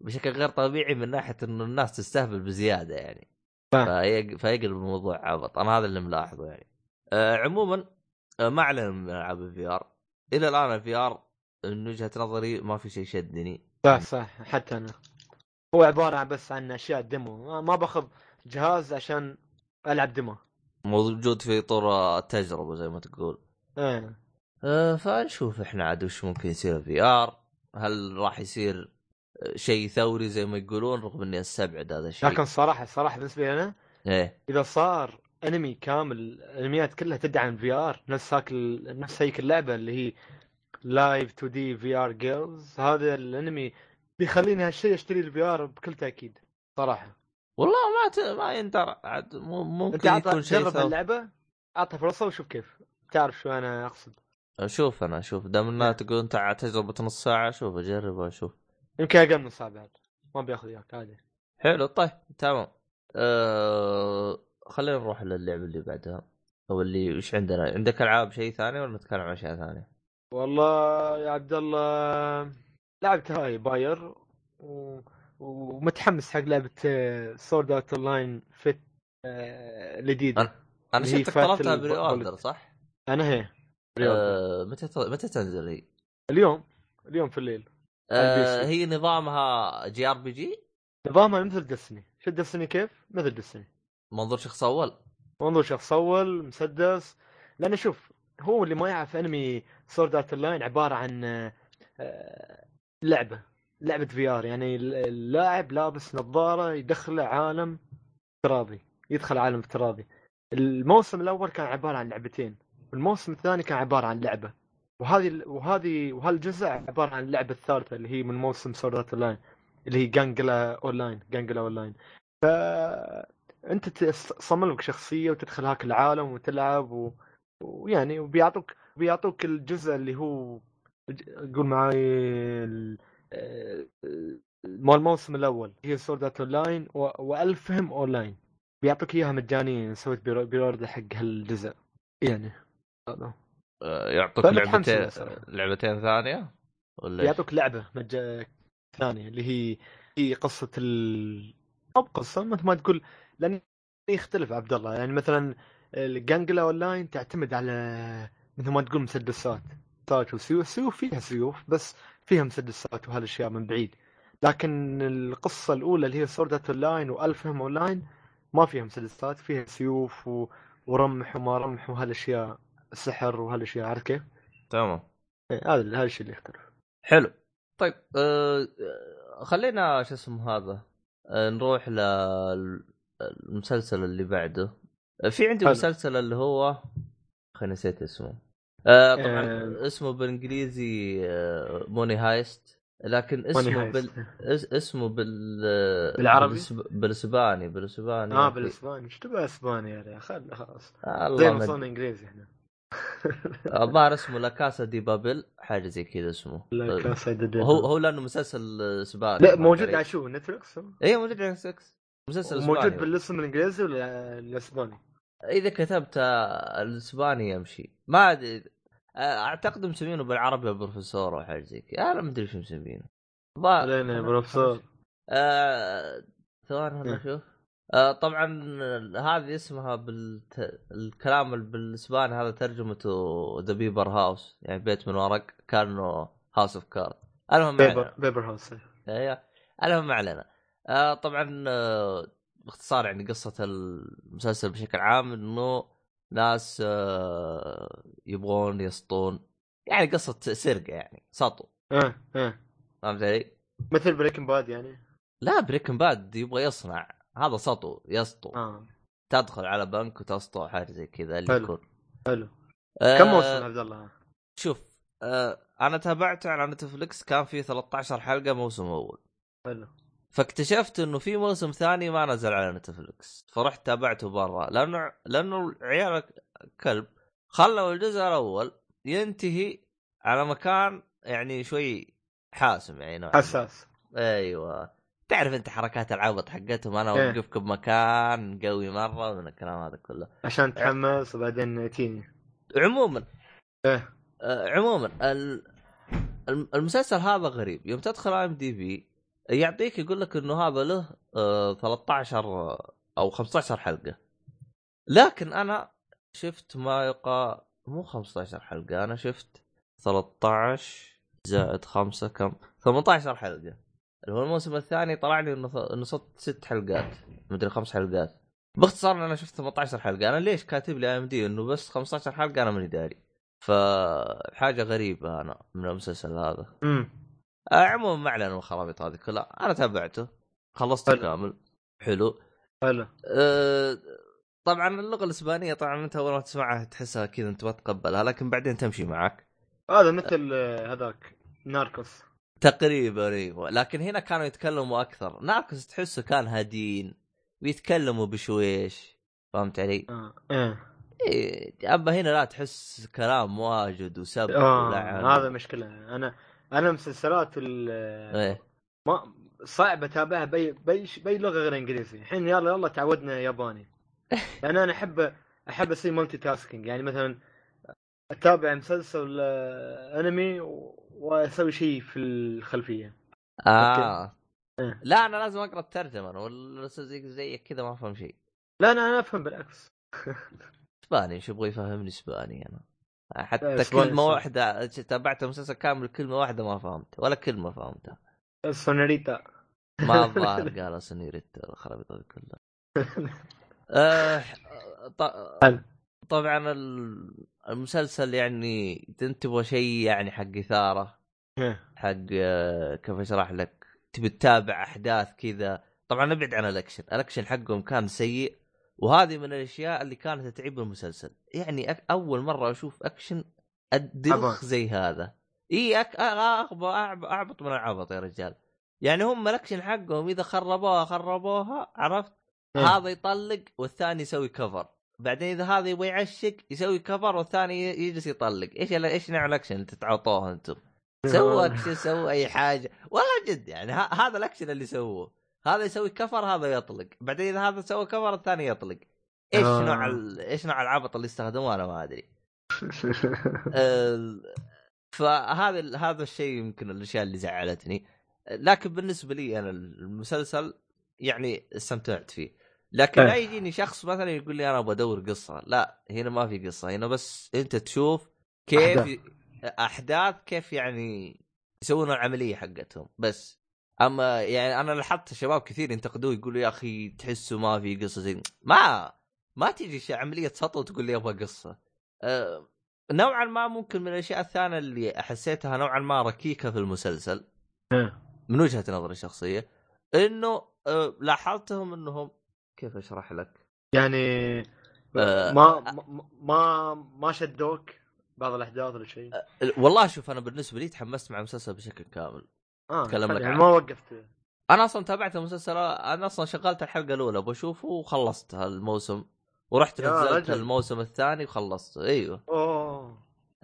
Speaker 2: بشكل غير طبيعي من ناحية انه الناس تستهبل بزيادة يعني فيق... فيقلب الموضوع عبط. أنا هذا اللي ملاحظه يعني. آه عموما آه ما اعلن من ألعاب ال VR إلى الآن ال VR من وجهة نظري ما في شيء شدني
Speaker 3: صح صح. حتى أنا. هو عبارة بس عن أشياء demo. ما- باخذ جهاز عشان ألعب demo.
Speaker 2: موجود في طور التجربة زي ما تقول.
Speaker 3: إيه.
Speaker 2: آه، فنشوف إحنا عاد وش ممكن يصير VR هل راح يصير شيء ثوري زي ما يقولون رغم إني أستبعد هذا الشيء.
Speaker 3: لكن الصراحه الصراحه بالنسبة لي أنا
Speaker 2: إيه.
Speaker 3: إذا صار انمي كامل الانميات كلها تدعم VR نفس هاك نفس هيك اللعبة اللي هي Live 2D VR Girls هذا الانمي بيخليني هالشيء أشتري ال VR بكل تأكيد صراحة.
Speaker 2: والله ما ت... ما يندرى عاد ممكن يكون شيء
Speaker 3: جرب اللعبة اعطها فرصة وشوف كيف تعرف شو أنا أقصد.
Speaker 2: شوف أنا شوف دام انها تقول انت على تجربة نص ساعة شوف أجرب وأشوف.
Speaker 3: يمكن أقل من ساعه بعد ما بياخذ اياك عادي
Speaker 2: حلو طيب تمام أه... خلينا نروح للعبة اللي بعدها أو اللي وش عندنا عندك ألعاب شيء ثاني ولا نتكلم عن اشياء ثانية؟
Speaker 3: والله يا عبد الله لعبت hyper و... ومتحمس حق لعبة Sword Art Online Fatal الجديده
Speaker 2: أنا-
Speaker 3: أنا هي
Speaker 2: شفتك طلبتها
Speaker 3: pre-order.
Speaker 2: صح؟
Speaker 3: أنا هي.
Speaker 2: أه... متى. متى تنزل هي؟
Speaker 3: اليوم اليوم في الليل سي.
Speaker 2: هي نظامها JRPG؟
Speaker 3: نظامها مثل Destiny شو Destiny كيف؟ مثل Destiny
Speaker 2: منظور شخص أول.
Speaker 3: منظور شخص أول مسدس. لأن شوف هو اللي ما يعرف أنمي Sword Art Online عبارة عن آه، آه، لعبة لعبة VR يعني اللاعب لابس نظارة يدخله عالم افتراضي يدخل عالم افتراضي. الموسم الأول كان عبارة عن لعبتين والموسم الثاني كان عبارة عن لعبة. وهذه وهذه وهالجزء عبارة عن اللعبة الثالثة اللي هي من موسم Sword Online اللي هي Gun Gale Online Gun Gale Online ف انت تصمم لك شخصية وتدخل هاك العالم وتلعب و... ويعني وبيعطوك بيعطوك الجزء اللي هو قول معي ال- مال الموسم الأول. هي Sword Art Online و ALfheim Online بيعطوك إياها مجانيا سويت pre- pre-order حق هالجزء. يعني.
Speaker 2: يعطوك
Speaker 3: فأنا متحمس
Speaker 2: لعبتين
Speaker 3: صراحة.
Speaker 2: لعبتين ثانية ولا إيش؟
Speaker 3: بيعطوك لعبة مج... ثانية اللي هي هي قصة ال أو قصه مثل ما تقول لأن يختلف عبد الله يعني مثلا ال Gun Gale Online تعتمد على مثل ما تقول مسدسات مسدسات وسيوف سيوف فيها سيوف بس فيها مسدسات وهالأشياء من بعيد لكن القصة الأولى اللي هي Sword Art Online و ALfheim Online ما فيها مسدسات فيها سيوف و... ورمح وما رمح وهالأشياء سحر وهالاشياء عارف كيف؟
Speaker 2: تمام.
Speaker 3: إيه، هذا هذا الشيء اللي يختلف.
Speaker 2: حلو. طيب أه... آه، خلينا شو اسمه هذا أه... نروح للمسلسل اللي بعده. أه، في عندي
Speaker 3: حلو.
Speaker 2: مسلسل اللي هو خليني نسيت اسمه. أه طبعا
Speaker 3: آه.
Speaker 2: اسمه بالإنجليزي أه... Money Heist لكن اسمه
Speaker 3: Heist.
Speaker 2: بال... اس... اسمه بال
Speaker 3: بالعربي؟
Speaker 2: بالاسب... بالاسباني بالاسباني
Speaker 3: آه بالإسباني. إيش تبغى إسباني يا ريال خل خلاص. زي
Speaker 2: الله
Speaker 3: ما
Speaker 2: ما
Speaker 3: صرنا إنجليزي إحنا
Speaker 2: الظاهر اسمه La Casa de Papel حاجة زي كذا اسمه
Speaker 3: La Casa de de.
Speaker 2: هو هو لأنه مسلسل إسباني
Speaker 3: لا
Speaker 2: ما
Speaker 3: موجود. على شو Netflix؟
Speaker 2: إيه موجود على 6 مسلسل
Speaker 3: موجود. بالاسم الإنجليزي ولا الإسباني؟
Speaker 2: إذا كتبت الإسباني يمشي ما أدري أعتقد مسمينه بالعربي البروفيسور أو حاجة زي كذا أنا ما أدري شو مسمينه
Speaker 3: يا بروفيسور
Speaker 2: آه، ثواني خلنا
Speaker 3: إيه.
Speaker 2: نشوف آه طبعا هذه اسمها بالت... الكلام ال- بالإسباني هذا ترجمته The Paper House يعني بيت من ورق كأنه House of Cards المهم Paper.
Speaker 3: Paper House
Speaker 2: أيوه المهم ما علينا. آه طبعا آه باختصار يعني قصة المسلسل بشكل عام إنه ناس آه يبغون يسطون يعني قصة سرقة يعني سطو.
Speaker 3: إيه إيه.
Speaker 2: فهمت علي؟
Speaker 3: مثل Breaking Bad يعني.
Speaker 2: لا Breaking Bad يبغى يصنع. هذا سطو يسطو.
Speaker 3: آه.
Speaker 2: تدخل على بنك وتسطو حاجة زي كذا اللي
Speaker 3: حلو.
Speaker 2: يكون.
Speaker 3: حلو.
Speaker 2: آه،
Speaker 3: كم موسم عبد الله؟
Speaker 2: شوف آه أنا تابعته على Netflix كان في 13 حلقة موسم أول.
Speaker 3: حلو.
Speaker 2: فاكتشفت إنه في موسم ثاني ما نزل على Netflix فرحت تابعته برا لأنه لأنه عيال كلب خلوا الجزء الأول ينتهي على مكان يعني شوي حاسم يعني نوعا.
Speaker 3: حساس.
Speaker 2: أيوه. تعرف انت حركات العبط حقتهم أنا
Speaker 3: إيه.
Speaker 2: اوقفك بمكان قوي مرة من الكلام هذا كله.
Speaker 3: عشان تحمس وبعدين تيني.
Speaker 2: عموما.
Speaker 3: إيه.
Speaker 2: آه، عموما ال- الم- المسلسل هذا غريب. يوم تدخل إم دي بي يعطيك يقول لك إنه هذا له آه، 13 أو 15 حلقة. لكن أنا شفت ما يقا مو 15 حلقة أنا شفت 13 زائد 5 كم؟ 18 حلقة. هو الموسم الثاني طلع لي إنه صدت ست حلقات مدري خمس حلقات. باختصار أنا شفت 18 حلقة. أنا ليش كاتب لي إم دي؟ إنه بس 15 حلقة أنا ماني داري. فحاجة غريبة أنا من المسلسل هذا.
Speaker 3: امم
Speaker 2: آه، عموما ما من الخرابيط هذه كلها. أنا تابعته. خلصته. كامل. حلو.
Speaker 3: حلو.
Speaker 2: أه طبعا اللغة الإسبانية طبعا أنت أول ما تسمعها تحسها كذا أنت ما تقبلها لكن بعدين تمشي معك.
Speaker 3: هذا مثل آه، هذاك ناركوس.
Speaker 2: تقريبا إيوه. لكن هنا كانوا يتكلموا أكثر. ناركوس تحسه كان هادين ويتكلموا بشويش. فهمت علي؟
Speaker 3: آه إيه.
Speaker 2: إيه أما هنا لا تحس كلام واجد وسب
Speaker 3: آه
Speaker 2: ولعن
Speaker 3: هذا مشكلة. أنا أنا مسلسلات ال
Speaker 2: إيه.
Speaker 3: ما صعب أتابعها بأي بأي بأي لغة غير إنجليزي. الحين يلا يلا تعودنا ياباني. لأن أنا أحب أحب أسوي multitasking يعني مثلا أتابع مسلسل آه، أنمي وأسوي شيء في الخلفية.
Speaker 2: آه.
Speaker 3: إيه.
Speaker 2: لا أنا لازم أقرأ الترجمة أنا زي زيك كذا ما أفهم شيء.
Speaker 3: لا أنا أنا أفهم بالعكس.
Speaker 2: إسباني إيش يبغى يفهمني إسباني أنا؟ حتى
Speaker 3: كلمة.
Speaker 2: واحدة تابعت المسلسل كامل كلمة واحدة ما فهمت ولا كلمة فهمتها.
Speaker 3: سوناريتا.
Speaker 2: ما الظاهر قال سنيرت الخرابيط كلها. آه ط-. طبعا ال- المسلسل يعني أنت تبغى شيء يعني حق إثارة حق آه، كيف أشرح لك؟ تبي تتابع أحداث كذا. طبعا نبعد عن الأكشن. الأكشن حقهم كان سيء وهذه من الأشياء اللي كانت تعيب المسلسل. يعني أك... أول مرة أشوف أكشن
Speaker 3: عبط.
Speaker 2: زي هذا. إي أك... أعبط من العبط يا رجال. يعني هم الأكشن حقهم إذا خربوها خربوها عرفت؟
Speaker 3: إيه.
Speaker 2: هذا يطلق والثاني يسوي cover بعدين إذا هذا يبغى يعشق يسوي cover والثاني يجلس يطلق. إيش إيش نوع الأكشن اللي تتعاطوه أنتم؟ سووا اكشن سووا أي حاجة. والله جد يعني ه- هذا الأكشن اللي سووه هذا يسوي cover هذا يطلق. بعدين إذا هذا سوى cover الثاني يطلق. إيش
Speaker 3: آه.
Speaker 2: نوع ال... إيش نوع العبط اللي استخدموه أنا ما أدري. ال- فهذا هذا الشيء يمكن الأشياء اللي زعلتني. لكن بالنسبة لي أنا المسلسل يعني استمتعت فيه. لكن لا
Speaker 3: إيه.
Speaker 2: يجيني شخص مثلا يقول لي أنا بدور قصة. لا هنا ما في قصة. هنا بس أنت تشوف كيف
Speaker 3: أحداث.
Speaker 2: أحداث كيف يعني يسوون العملية حقتهم. بس. أما يعني أنا لاحظت شباب كثير ينتقدوه يقولوا يا أخي تحسه ما في قصة زي ما ما تيجي شي- عملية سطو تقول لي أبغى قصة. أه نوعا ما ممكن من الأشياء الثانية اللي حسيتها نوعا ما ركيكة في المسلسل. من وجهة نظري الشخصيه إنه أه لاحظتهم إنهم كيف أشرح لك؟
Speaker 3: يعني
Speaker 2: آه.
Speaker 3: ما ما ما ما شدوك بعض الأحداث ولا شيء
Speaker 2: والله شوف أنا بالنسبة لي تحمست مع المسلسل بشكل كامل
Speaker 3: آه
Speaker 2: أتكلم لك
Speaker 3: يعني
Speaker 2: عن-
Speaker 3: ما وقفت
Speaker 2: أنا أصلا تابعت المسلسل أنا أصلا شغلت الحلقة الأولى بشوفه وخلصت الموسم ورحت نزلت. الموسم الثاني وخلصته أيوه
Speaker 3: أوه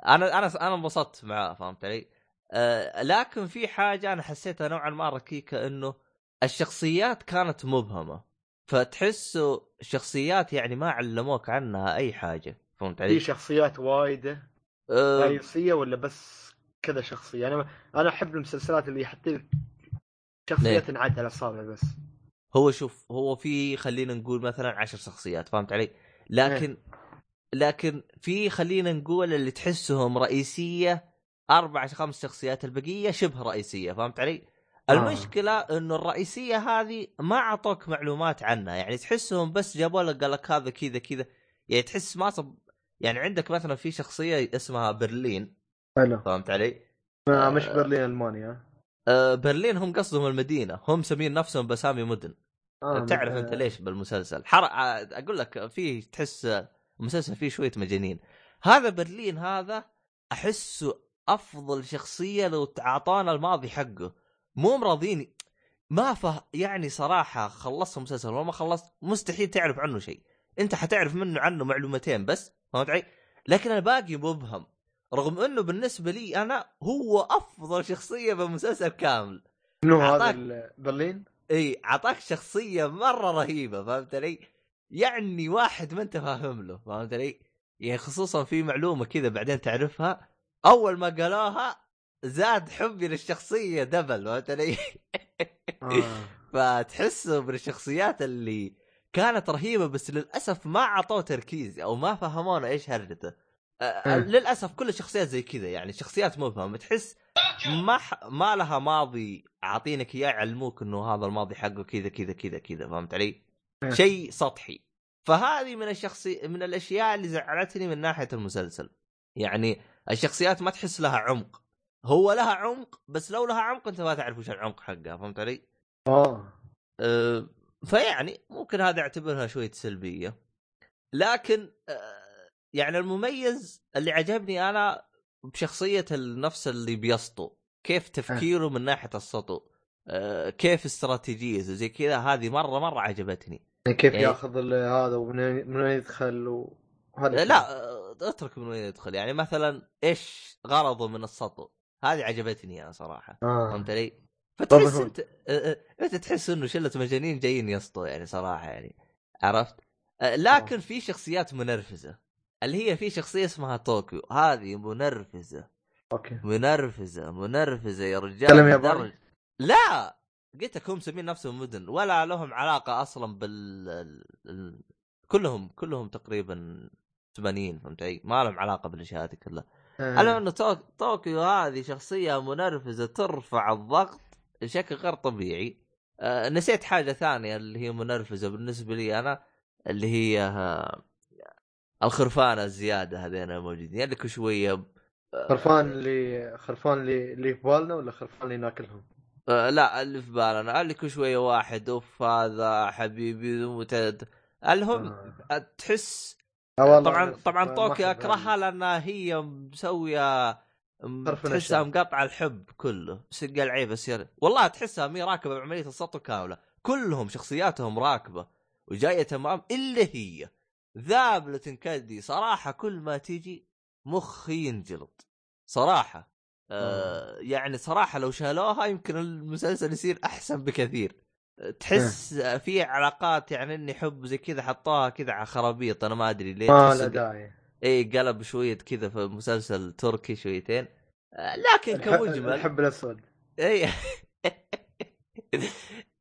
Speaker 2: أنا أنا أنا انبسطت معاه فهمت علي؟ آه لكن في حاجة أنا حسيتها نوعا ما ركيكة إنه الشخصيات كانت مبهمة فتحسوا الشخصيات يعني ما علموك عنها أي حاجة فهمت
Speaker 3: في
Speaker 2: علي؟
Speaker 3: شخصيات وايدة
Speaker 2: آه
Speaker 3: رئيسيه ولا بس كذا شخصية أنا أنا أحب المسلسلات اللي يحط لك شخصيه
Speaker 2: ليه؟
Speaker 3: تنعد على الاصابع بس
Speaker 2: هو شوف هو في خلينا نقول مثلا عشر شخصيات فهمت علي؟ لكن لكن في خلينا نقول اللي تحسهم رئيسية أربع خمس شخصيات البقية شبه رئيسية فهمت علي؟ المشكلة إنه الرئيسية هذه ما أعطوك معلومات عنها. يعني تحسهم بس جابوا لك قال لك هذا كذا كذا. يعني تحس ما صب يعني عندك مثلا في شخصية اسمها برلين.
Speaker 3: حلو.
Speaker 2: فهمت علي؟
Speaker 3: ما مش برلين ألمانيا.
Speaker 2: آه برلين هم قصدهم المدينة. هم مسمين نفسهم باسامي مدن.
Speaker 3: آه
Speaker 2: تعرف
Speaker 3: آه،
Speaker 2: انت ليش بالمسلسل؟ حر... أقول لك في تحس المسلسل فيه شوية مجانين. هذا برلين هذا أحسه أفضل شخصية لو اعطانا الماضي حقه. مو مراضيني ما فه يعني صراحة خلصت المسلسل وما خلصت مستحيل تعرف عنه شيء انت حتعرف منه عنه معلومتين بس فهمت علي؟ لكن الباقي مبهم رغم إنه بالنسبة لي أنا هو أفضل شخصية بالمسلسل كامل
Speaker 3: منو هذا برلين؟
Speaker 2: إي أعطاك شخصية مرة رهيبة فهمت علي؟ يعني واحد ما أنت فاهم له فهمت علي؟ يعني خصوصا في معلومة كذا بعدين تعرفها أول ما قالوها زاد حبي للشخصية دبل فهمت علي؟
Speaker 3: آه.
Speaker 2: فتحسه من الشخصيات اللي كانت رهيبة بس للأسف ما أعطوه تركيز أو ما فهمونا إيش هرجته. أه،
Speaker 3: أه.
Speaker 2: للأسف كل الشخصيات زي كذا يعني شخصيات مبهمه تحس ما ح... ما لها ماضي عاطينك إياه يعلموك إنه هذا الماضي حقه كذا كذا كذا كذا فهمت علي؟
Speaker 3: أه.
Speaker 2: شيء سطحي. فهذه من الشخصي من الأشياء اللي زعلتني من ناحية المسلسل. يعني الشخصيات ما تحس لها عمق. هو لها عمق بس لو لها عمق أنت ما تعرف وش العمق حقها فهمت علي؟
Speaker 3: آه.
Speaker 2: أه، فيعني ممكن هذا اعتبرها شوية سلبية. لكن أه، يعني المميز اللي عجبني أنا بشخصية النفس اللي بيسطو كيف تفكيره من ناحية السطو أه، كيف استراتيجيته زي كذا هذه مرة مرة عجبتني.
Speaker 3: يعني كيف
Speaker 2: يعني-
Speaker 3: ياخذ هذا ومن من وين يدخل
Speaker 2: أه، لا أه، اترك من وين يدخل. يعني مثلا إيش غرضه من السطو؟ هذه عجبتني أنا صراحة.
Speaker 3: آه.
Speaker 2: فهمت علي؟ فتحس. انت أه، أه، أنت تحس إنه شلة مجانين جايين يسطوا يعني صراحة يعني. عرفت؟ أه، لكن في شخصيات منرفزة. اللي هي في شخصية اسمها طوكيو. هذه منرفزة.
Speaker 3: أوكي.
Speaker 2: منرفزة منرفزة يا رجال
Speaker 3: ياباني؟
Speaker 2: لدرجة- لا! قلت لك هم مسمين نفسهم مدن. ولا لهم علاقة أصلا بال ال- ال- كلهم كلهم تقريبا 80 فهمت علي؟ ما لهم علاقة بالأشياء هذه كلها.
Speaker 3: آه.
Speaker 2: على أنه. طوكيو هذه شخصية منرفزة ترفع الضغط بشكل غير طبيعي آه نسيت حاجة ثانية اللي هي منرفزة بالنسبة لي أنا اللي هي آه الخرفانة الزيادة هذين الموجودين يعني كل شوية
Speaker 3: خرفان اللي خرفان اللي اللي في بالنا ولا خرفان اللي ناكلهم؟
Speaker 2: آه لا اللي في بالنا اللي كل شوية واحد أوف هذا حبيبي. المهم
Speaker 3: آه.
Speaker 2: تحس
Speaker 3: آه والله
Speaker 2: طبعا
Speaker 3: أنا
Speaker 2: طبعا
Speaker 3: ما
Speaker 2: طوكيو
Speaker 3: أكرهها.
Speaker 2: لأنها هي
Speaker 3: مسوية
Speaker 2: تحسها. مقطعة الحب كله. بس قال عيب يصير. والله تحسها مي راكبة بعملية السطو كاملة. كلهم شخصياتهم راكبة وجايه تمام إلا هي. ذابله كدي صراحة كل ما تيجي مخي ينجلط. صراحة. آه. يعني صراحة لو شالوها يمكن المسلسل يصير أحسن بكثير. تحس في علاقات يعني إني حب زي كذا حطوها كذا على خرابيط. أنا ما أدري ليه
Speaker 3: ما له داعي.
Speaker 2: اي قلب شوية كذا في مسلسل تركي شويتين. آه، لكن كمجمل
Speaker 3: الحب الأسود.
Speaker 2: اي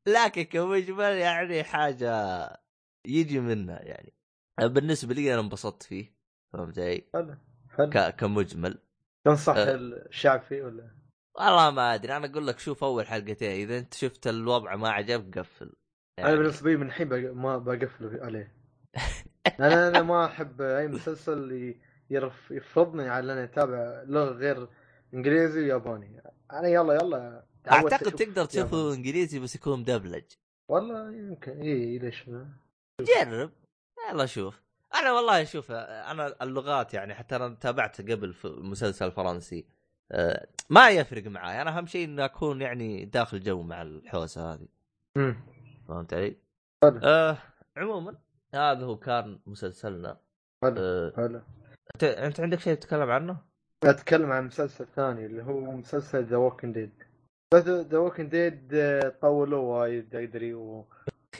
Speaker 2: لكن كمجمل يعني حاجة يجي منها يعني. بالنسبة لي أنا انبسطت فيه. فهمت علي؟
Speaker 3: حلو حلو
Speaker 2: ك- كمجمل.
Speaker 3: تنصح
Speaker 2: أه.
Speaker 3: الشعب فيه ولا؟
Speaker 2: والله ما أدري. أنا أقول لك شوف أول حلقتين. إذا أنت شفت الوضع ما عجبك قفل.
Speaker 3: أنا بالنسبة لي من الحين بق- ما بقفل عليه. أنا أنا ما أحب أي مسلسل يرف يفرضني على إني أتابع لغة غير إنجليزي وياباني. أنا يلا يلا أعتقد
Speaker 2: تقدر تشوفه. إنجليزي بس يكون مدبلج.
Speaker 3: والله يمكن. اي ليش لا؟
Speaker 2: جرب. يلا شوف. أنا والله شوف أنا اللغات يعني حتى أنا تابعت قبل في مسلسل فرنسي ما يفرق معي أنا أهم شيء إني أكون يعني داخل جو مع الحوسة هذه. فهمت علي؟
Speaker 3: حلو.
Speaker 2: أه عموما هذا هو كان مسلسلنا
Speaker 3: حلو
Speaker 2: أه
Speaker 3: حلو
Speaker 2: أنت عندك شيء تتكلم عنه؟
Speaker 3: أتكلم عن مسلسل ثاني اللي هو مسلسل The Walking Dead The Walking Dead طولوا وايد ادري و...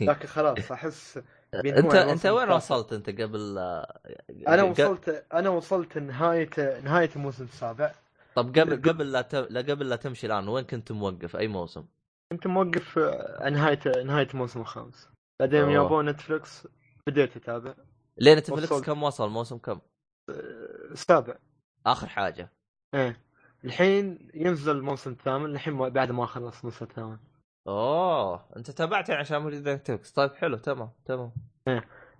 Speaker 3: لكن خلاص أحس بينهوا
Speaker 2: أنت
Speaker 3: أنت
Speaker 2: وين. وصلت أنت قبل آه، أنا
Speaker 3: وصلت أنا وصلت نهاية نهاية الموسم السابع
Speaker 2: طب قبل قبل لا ت... لا قبل لا تمشي الآن وين كنت موقف؟ أي موسم؟
Speaker 3: كنت موقف آه، نهاية نهاية الموسم الخامس. بعدين. جابوه Netflix بديت أتابع.
Speaker 2: ليه Netflix
Speaker 3: وصلت.
Speaker 2: كم وصل؟ موسم كم؟
Speaker 3: آه، السابع
Speaker 2: آخر حاجة.
Speaker 3: إيه. الحين ينزل الموسم الثامن الحين بعد ما خلص الموسم الثامن.
Speaker 2: أوه. أنت تابعته عشان موجود Netflix طيب حلو. تمام تمام.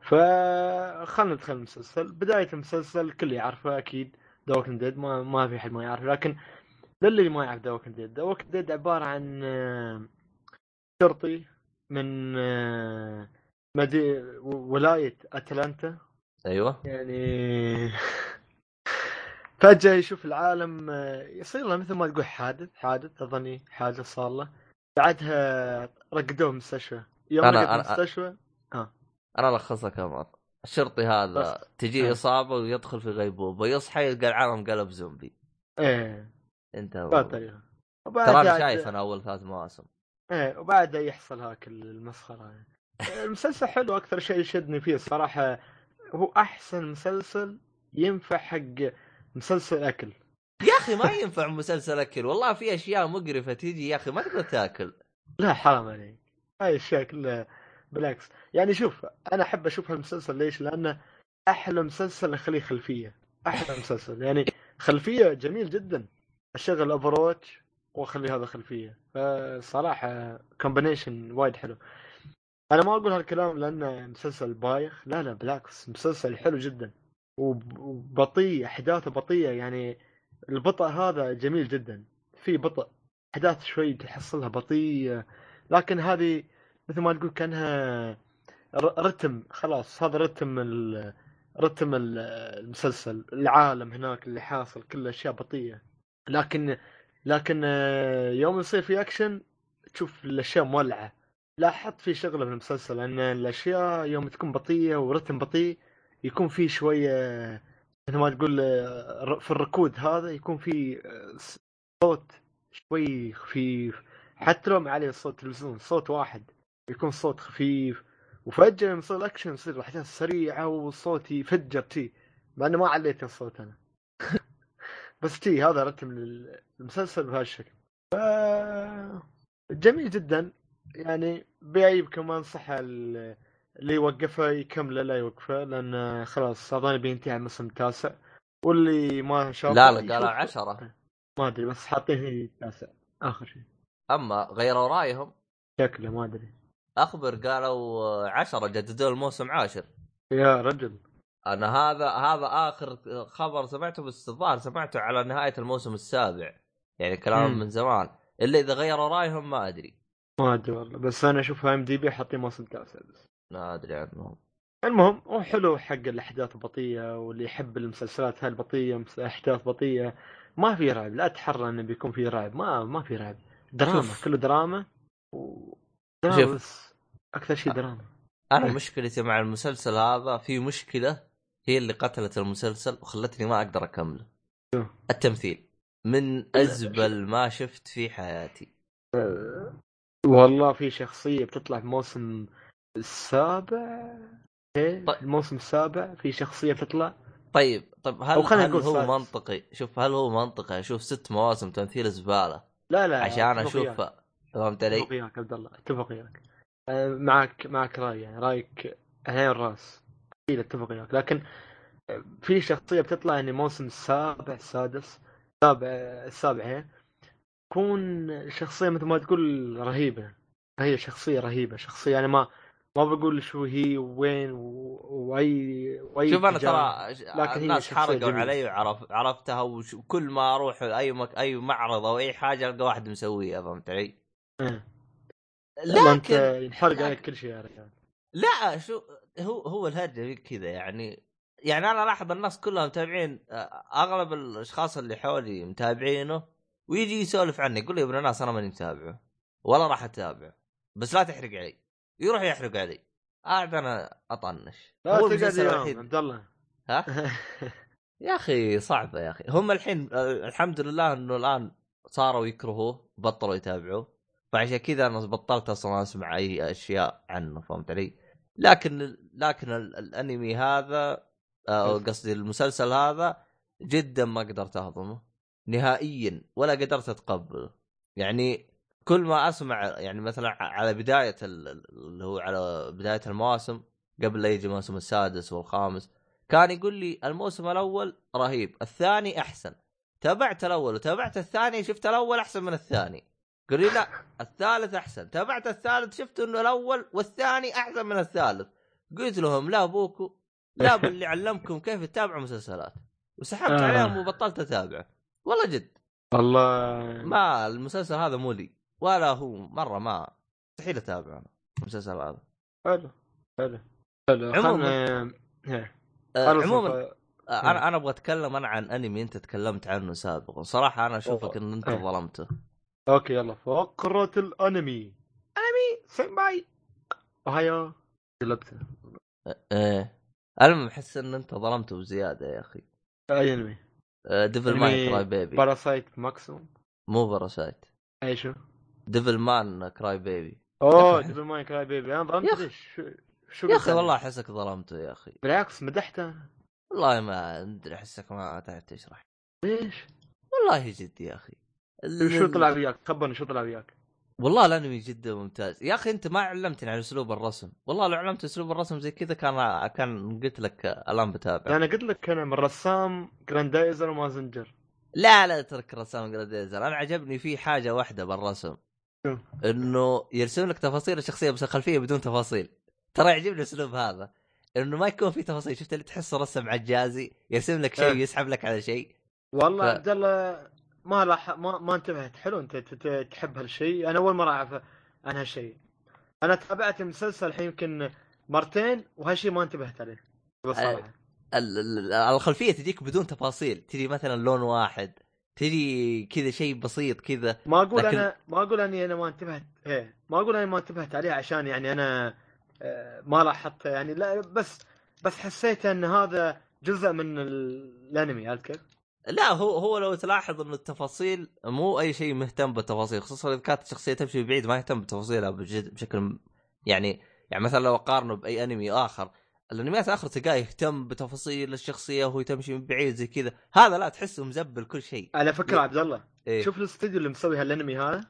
Speaker 3: فخلنا ندخل المسلسل. بداية المسلسل الكل يعرفه أكيد. The Walking Dead ما ما في حد ما يعرف لكن للي ما يعرف The Walking Dead The Walking Dead عبارة عن آه، شرطي من آه، مدي... ولاية أتلانتا.
Speaker 2: أيوه.
Speaker 3: يعني فجأة يشوف العالم آه، يصير له مثل ما تقول حادث حادث أظني حادث صار له. بعدها رقدوه مستشفى. يوم
Speaker 2: أنا- أنا-
Speaker 3: المستشفى
Speaker 2: أنا الخص لك أمر الشرطي هذا
Speaker 3: بس.
Speaker 2: تجيه
Speaker 3: آه.
Speaker 2: إصابة ويدخل في غيبوبة يصحى يلقى العالم قلب زومبي. إيه.
Speaker 3: أنت
Speaker 2: ترى أنا شايف أنا أول ثلاث مواسم.
Speaker 3: إيه وبعدها يحصل هاك المسخرة. يعني. المسلسل حلو أكثر شيء يشدني فيه الصراحة هو أحسن مسلسل ينفع حق مسلسل أكل.
Speaker 2: يا أخي ما ينفع مسلسل أكل والله في أشياء مقرفة تيجي يا أخي ما تقدر تأكل.
Speaker 3: لا حرام عليك. هاي كلها بالعكس. يعني شوف أنا أحب أشوف هالمسلسل ليش؟ لأنه أحلى مسلسل اخليه خلفية. أحلى مسلسل. يعني خلفية جميل جدا. أشغل Overwatch وأخلي هذا خلفية. فصراحة combination وايد حلو. أنا ما أقول هالكلام لأنه مسلسل بايخ. لا لا بالعكس. مسلسل حلو جدا. وب- وبطيء أحداثه بطيئة. يعني البطء هذا جميل جدا. في بطء. أحداث شوي تحصلها بطيئة. لكن هذه مثل ما تقول كأنها رتم خلاص هذا رتم ال- رتم ال- المسلسل العالم هناك اللي حاصل كل أشياء بطيئة. لكن لكن آه، يوم يصير في أكشن تشوف الأشياء مولعة. لاحظت في شغلة بالمسلسل أن الأشياء يوم تكون بطيئة ورتم بطيء يكون في شوية مثل ما تقول آه، في الركود هذا يكون في آه، صوت شوي خفيف. حتى لو ما عليه صوت تلفزيون صوت واحد. يكون صوت خفيف وفجأة لما يصير الأكشن يصير الأحداث سريعة والصوت يفجر تي مع إنه ما عليت الصوت أنا. بس تي هذا رتم المسلسل بهالشكل ف... جميل جدا. يعني بعيب كمان صح ال- اللي يوقفه يكمله لا يوقفه لأن خلاص أظن بينتهي على الموسم التاسع. واللي ما شاف
Speaker 2: لا لا قالوا عشرة.
Speaker 3: ما أدري بس حاطين التاسع آخر شيء.
Speaker 2: أما غيروا رأيهم؟
Speaker 3: شكله ما أدري.
Speaker 2: اخبر قالوا عشرة جددوا الموسم عاشر.
Speaker 3: يا رجل.
Speaker 2: أنا هذا هذا آخر خبر سمعته بس الظاهر سمعته على نهاية الموسم السابع. يعني كلام. من زمان. الا إذا غيروا رأيهم ما أدري.
Speaker 3: ما أدري والله. بس أنا أشوف إم دي بي حاطين موسم تاسع بس.
Speaker 2: ما أدري عنهم.
Speaker 3: المهم هو حلو حق الأحداث البطيئه واللي يحب المسلسلات هالبطيئه مس- أحداث بطيئة. ما في رعب لا تحرى انه بيكون في رعب. ما ما في رعب. دراما
Speaker 2: شوف.
Speaker 3: كله دراما. و دراما
Speaker 2: شوف.
Speaker 3: بس أكثر شيء دراما.
Speaker 2: أنا مشكلتي مع المسلسل هذا في مشكلة هي اللي قتلت المسلسل وخلتني ما أقدر
Speaker 3: أكمله؟
Speaker 2: التمثيل. من أزبل ما شفت في حياتي.
Speaker 3: والله في شخصية بتطلع في الموسم السابع. إيه
Speaker 2: طيب.
Speaker 3: الموسم السابع في شخصية بتطلع.
Speaker 2: طيب طيب هل, هل هو
Speaker 3: سادس.
Speaker 2: منطقي؟ شوف هل هو منطقي؟ أشوف ست مواسم تمثيل زباله
Speaker 3: لا لا
Speaker 2: عشان
Speaker 3: أشوف.
Speaker 2: فهمت
Speaker 3: اتفق
Speaker 2: علي؟
Speaker 3: وياك عبد الله اتفق وياك أه، معك معك رأي يعني رأيك عين الراس أكيد أتفق وياك لكن أه، في شخصية بتطلع يعني موسم السابع السادس السابع السابع هي تكون شخصية مثل ما تقول رهيبة هي شخصية رهيبة شخصية يعني ما ما بقول شو هي وين وأي وأي
Speaker 2: شوف
Speaker 3: أنا.
Speaker 2: ترى
Speaker 3: لكن
Speaker 2: الناس حرقوا. علي وعرف عرفتها وش كل ما أروح أي مك... أي معرض أو أي حاجة ألقى واحد مسويها فهمت علي؟
Speaker 3: إيه. والله أنت
Speaker 2: لكن
Speaker 3: ينحرق
Speaker 2: لكن-
Speaker 3: عليك كل شيء يا رجال.
Speaker 2: لا شو هو هو الهرجة كذا يعني يعني أنا لاحظ الناس كلها متابعين أغلب الأشخاص اللي حولي متابعينه ويجي يسولف عنه يقول لي يا ابن الناس أنا ماني متابعه ولا راح اتابعه بس لا تحرق علي. يروح يحرق علي. قاعد أنا أطنش.
Speaker 3: لا
Speaker 2: هو
Speaker 3: تقعد يوم عبد الله.
Speaker 2: ها؟ يا أخي صعبة يا أخي. هم الحين آه، الحمد لله إنه الآن صاروا يكرهوه بطلوا يتابعوه. فعشان كذا أنا بطلت أصلا أسمع أي أشياء عنه فهمت علي؟ لكن لكن ال- الأنمي هذا آه، قصدي المسلسل هذا جدا ما قدرت أهضمه نهائيا ولا قدرت أتقبله. يعني كل ما أسمع يعني مثلا على بداية ال- اللي هو على بداية المواسم قبل لا يجي الموسم السادس والخامس كان يقول لي الموسم الأول رهيب الثاني أحسن. تابعت الأول وتابعت الثاني شفت الأول أحسن من الثاني. قال لي لا الثالث أحسن. تابعت الثالث شفت إنه الأول والثاني أحسن من الثالث. قلت لهم لا ابوكم لا باللي علمكم كيف تتابعوا مسلسلات. وسحبت
Speaker 3: آه.
Speaker 2: عليهم وبطلت أتابع. والله جد.
Speaker 3: والله
Speaker 2: ما المسلسل هذا مو لي. ولا هو مرة ما مستحيل أتابع أنا المسلسل هذا.
Speaker 3: حلو حلو حلو.
Speaker 2: عموماً. آه،
Speaker 3: أنا
Speaker 2: عموما
Speaker 3: سوف-
Speaker 2: آه، أنا أنا أبغى أتكلم أنا عن أنمي أنت تكلمت عنه سابقا. صراحة أنا أشوفك إن
Speaker 3: أنت.
Speaker 2: ظلمته.
Speaker 3: okay يلا. فقرة الأنمي. أنمي سماي ohayo قلبته
Speaker 2: إيه المهم احس إن أنت ظلمته بزيادة يا
Speaker 3: أخي.
Speaker 2: أي
Speaker 3: أنمي؟
Speaker 2: Devilman Crybaby
Speaker 3: Parasyte Maximum
Speaker 2: مو Parasyte
Speaker 3: أي شو؟
Speaker 2: Devilman
Speaker 3: Crybaby أوه. Devilman Crybaby أنا ظلمت. ليش؟ شو
Speaker 2: يا
Speaker 3: أخي؟
Speaker 2: والله أحسك ظلمته يا أخي.
Speaker 3: بالعكس مدحته.
Speaker 2: والله ما أدري أحسك ما تعرف تشرح
Speaker 3: ليش؟
Speaker 2: والله جد يا أخي.
Speaker 3: شو طلع وياك؟ خبرني شو طلع وياك؟
Speaker 2: والله الأنمي جدا ممتاز. يا أخي أنت ما علمتني عن أسلوب الرسم. والله لو علمت أسلوب الرسم زي كذا كان كان قلت لك الآن بتابع.
Speaker 3: أنا قلت لك أنا من رسام جراندايزر ومازنجر
Speaker 2: لا لا أترك رسام جراندايزر أنا عجبني فيه حاجة واحدة بالرسم.
Speaker 3: شو؟
Speaker 2: إنه يرسم لك تفاصيل الشخصية بس الخلفية بدون تفاصيل. ترى يعجبني الأسلوب هذا. إنه ما يكون في تفاصيل. شفت اللي تحسه رسم عجازي يرسم لك شيء
Speaker 3: إيه.
Speaker 2: ويسحب لك على شيء.
Speaker 3: والله
Speaker 2: ف-
Speaker 3: عبد الله ما لاح ما ما انتبهت. حلو انت تحب هالشيء. أنا أول مرة أعرف عن هالشيء. أنا تابعت المسلسل الحين يمكن مرتين وهالشيء ما انتبهت عليه. بصراحه
Speaker 2: ال- ال- الخلفية تجيك بدون تفاصيل. تجي مثلا لون واحد تجي كذا شيء بسيط كذا
Speaker 3: ما أقول
Speaker 2: لكن-
Speaker 3: أنا ما أقول أني أنا ما انتبهت. إيه ما أقول أني ما انتبهت عليه عشان يعني أنا آه، ما لاحظته يعني لا بس بس حسيت إن هذا جزء من ال- الأنمي عرفت كيف؟
Speaker 2: لا هو هو لو تلاحظ انه التفاصيل مو أي شيء مهتم بالتفاصيل خصوصا إذا كانت الشخصية تمشي بعيد ما يهتم بتفاصيلها بشكل يعني يعني مثلا لو أقارنه بأي أنمي آخر الأنميات الاخرى تلقاه يهتم بتفاصيل الشخصية وهو تمشي من بعيد زي كذا هذا لا تحسه مزبل كل شيء.
Speaker 3: على
Speaker 2: فكرة
Speaker 3: عبد الله
Speaker 2: إيه؟
Speaker 3: شوف الاستوديو اللي مسوي هالأنمي هذا؟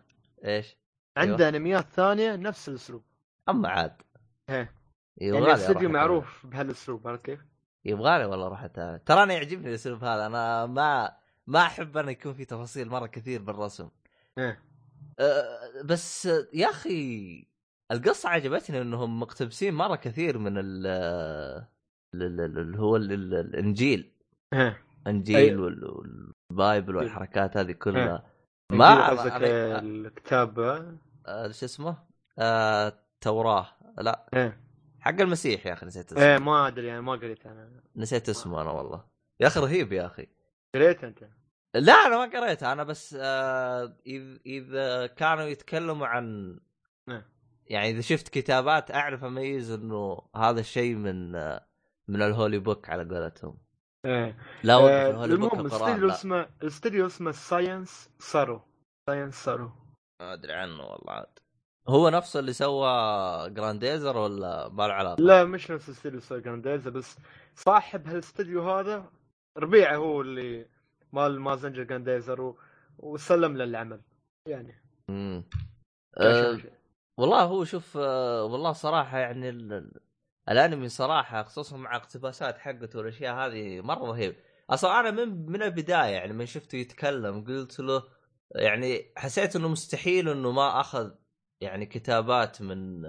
Speaker 2: إيش؟
Speaker 3: عنده أنميات ثانية نفس الأسلوب.
Speaker 2: أما عاد.
Speaker 3: إيه.
Speaker 2: يبغالي
Speaker 3: يعني الاستوديو. معروف بهالأسلوب عرفت كيف؟
Speaker 2: يبغالي والله أروح اتابع ترى أنا يعجبني الأسلوب هذا. أنا ما ما أحب أنا يكون في تفاصيل مرة كثير بالرسم.
Speaker 3: إيه.
Speaker 2: أه، بس يا أخي القصة عجبتني إنهم مقتبسين مرة كثير من ال ال- ال- اللي هو ال- ال- الإنجيل.
Speaker 3: إيه.
Speaker 2: إنجيل والبايبل والحركات هذه كلها.
Speaker 3: ما
Speaker 2: ما
Speaker 3: قصدك الكتاب؟ آه،
Speaker 2: شو اسمه؟ آه، التوراة. لا.
Speaker 3: إيه.
Speaker 2: حق المسيح يا أخي نسيت اسمه.
Speaker 3: إيه ما أدري يعني ما قريت أنا.
Speaker 2: نسيت اسمه أنا والله. يا أخي رهيب يا أخي.
Speaker 3: قريت أنت؟
Speaker 2: لا أنا ما قريتها أنا بس آه اذا اذا كانوا يتكلموا عن
Speaker 3: نعم.
Speaker 2: يعني إذا شفت كتابات أعرف أميز إنه هذا الشيء من آه من الهولي بوك على قولتهم.
Speaker 3: إيه.
Speaker 2: لا
Speaker 3: آه، ال
Speaker 2: holy
Speaker 3: book
Speaker 2: لا.
Speaker 3: اسمه الاستوديو اسمه Science Saru Science Saru
Speaker 2: ما أدري عنه والله عاد. هو نفسه اللي سوى جرانديزر ولا ما له علاقة؟
Speaker 3: لا مش نفس الاستوديو سوي جرانديزر بس صاحب هالاستوديو هذا ربيعه هو اللي مال مازنجر جرانديزر و... وسلم له العمل يعني
Speaker 2: امم أه. والله هو شوف آه والله صراحة يعني ال- الأنمي صراحة خصوصا مع اقتباسات حقته والأشياء هذه مرة رهيب أصلا أنا من من البداية يعني من شفته يتكلم قلت له يعني حسيت إنه مستحيل إنه ما أخذ يعني كتابات من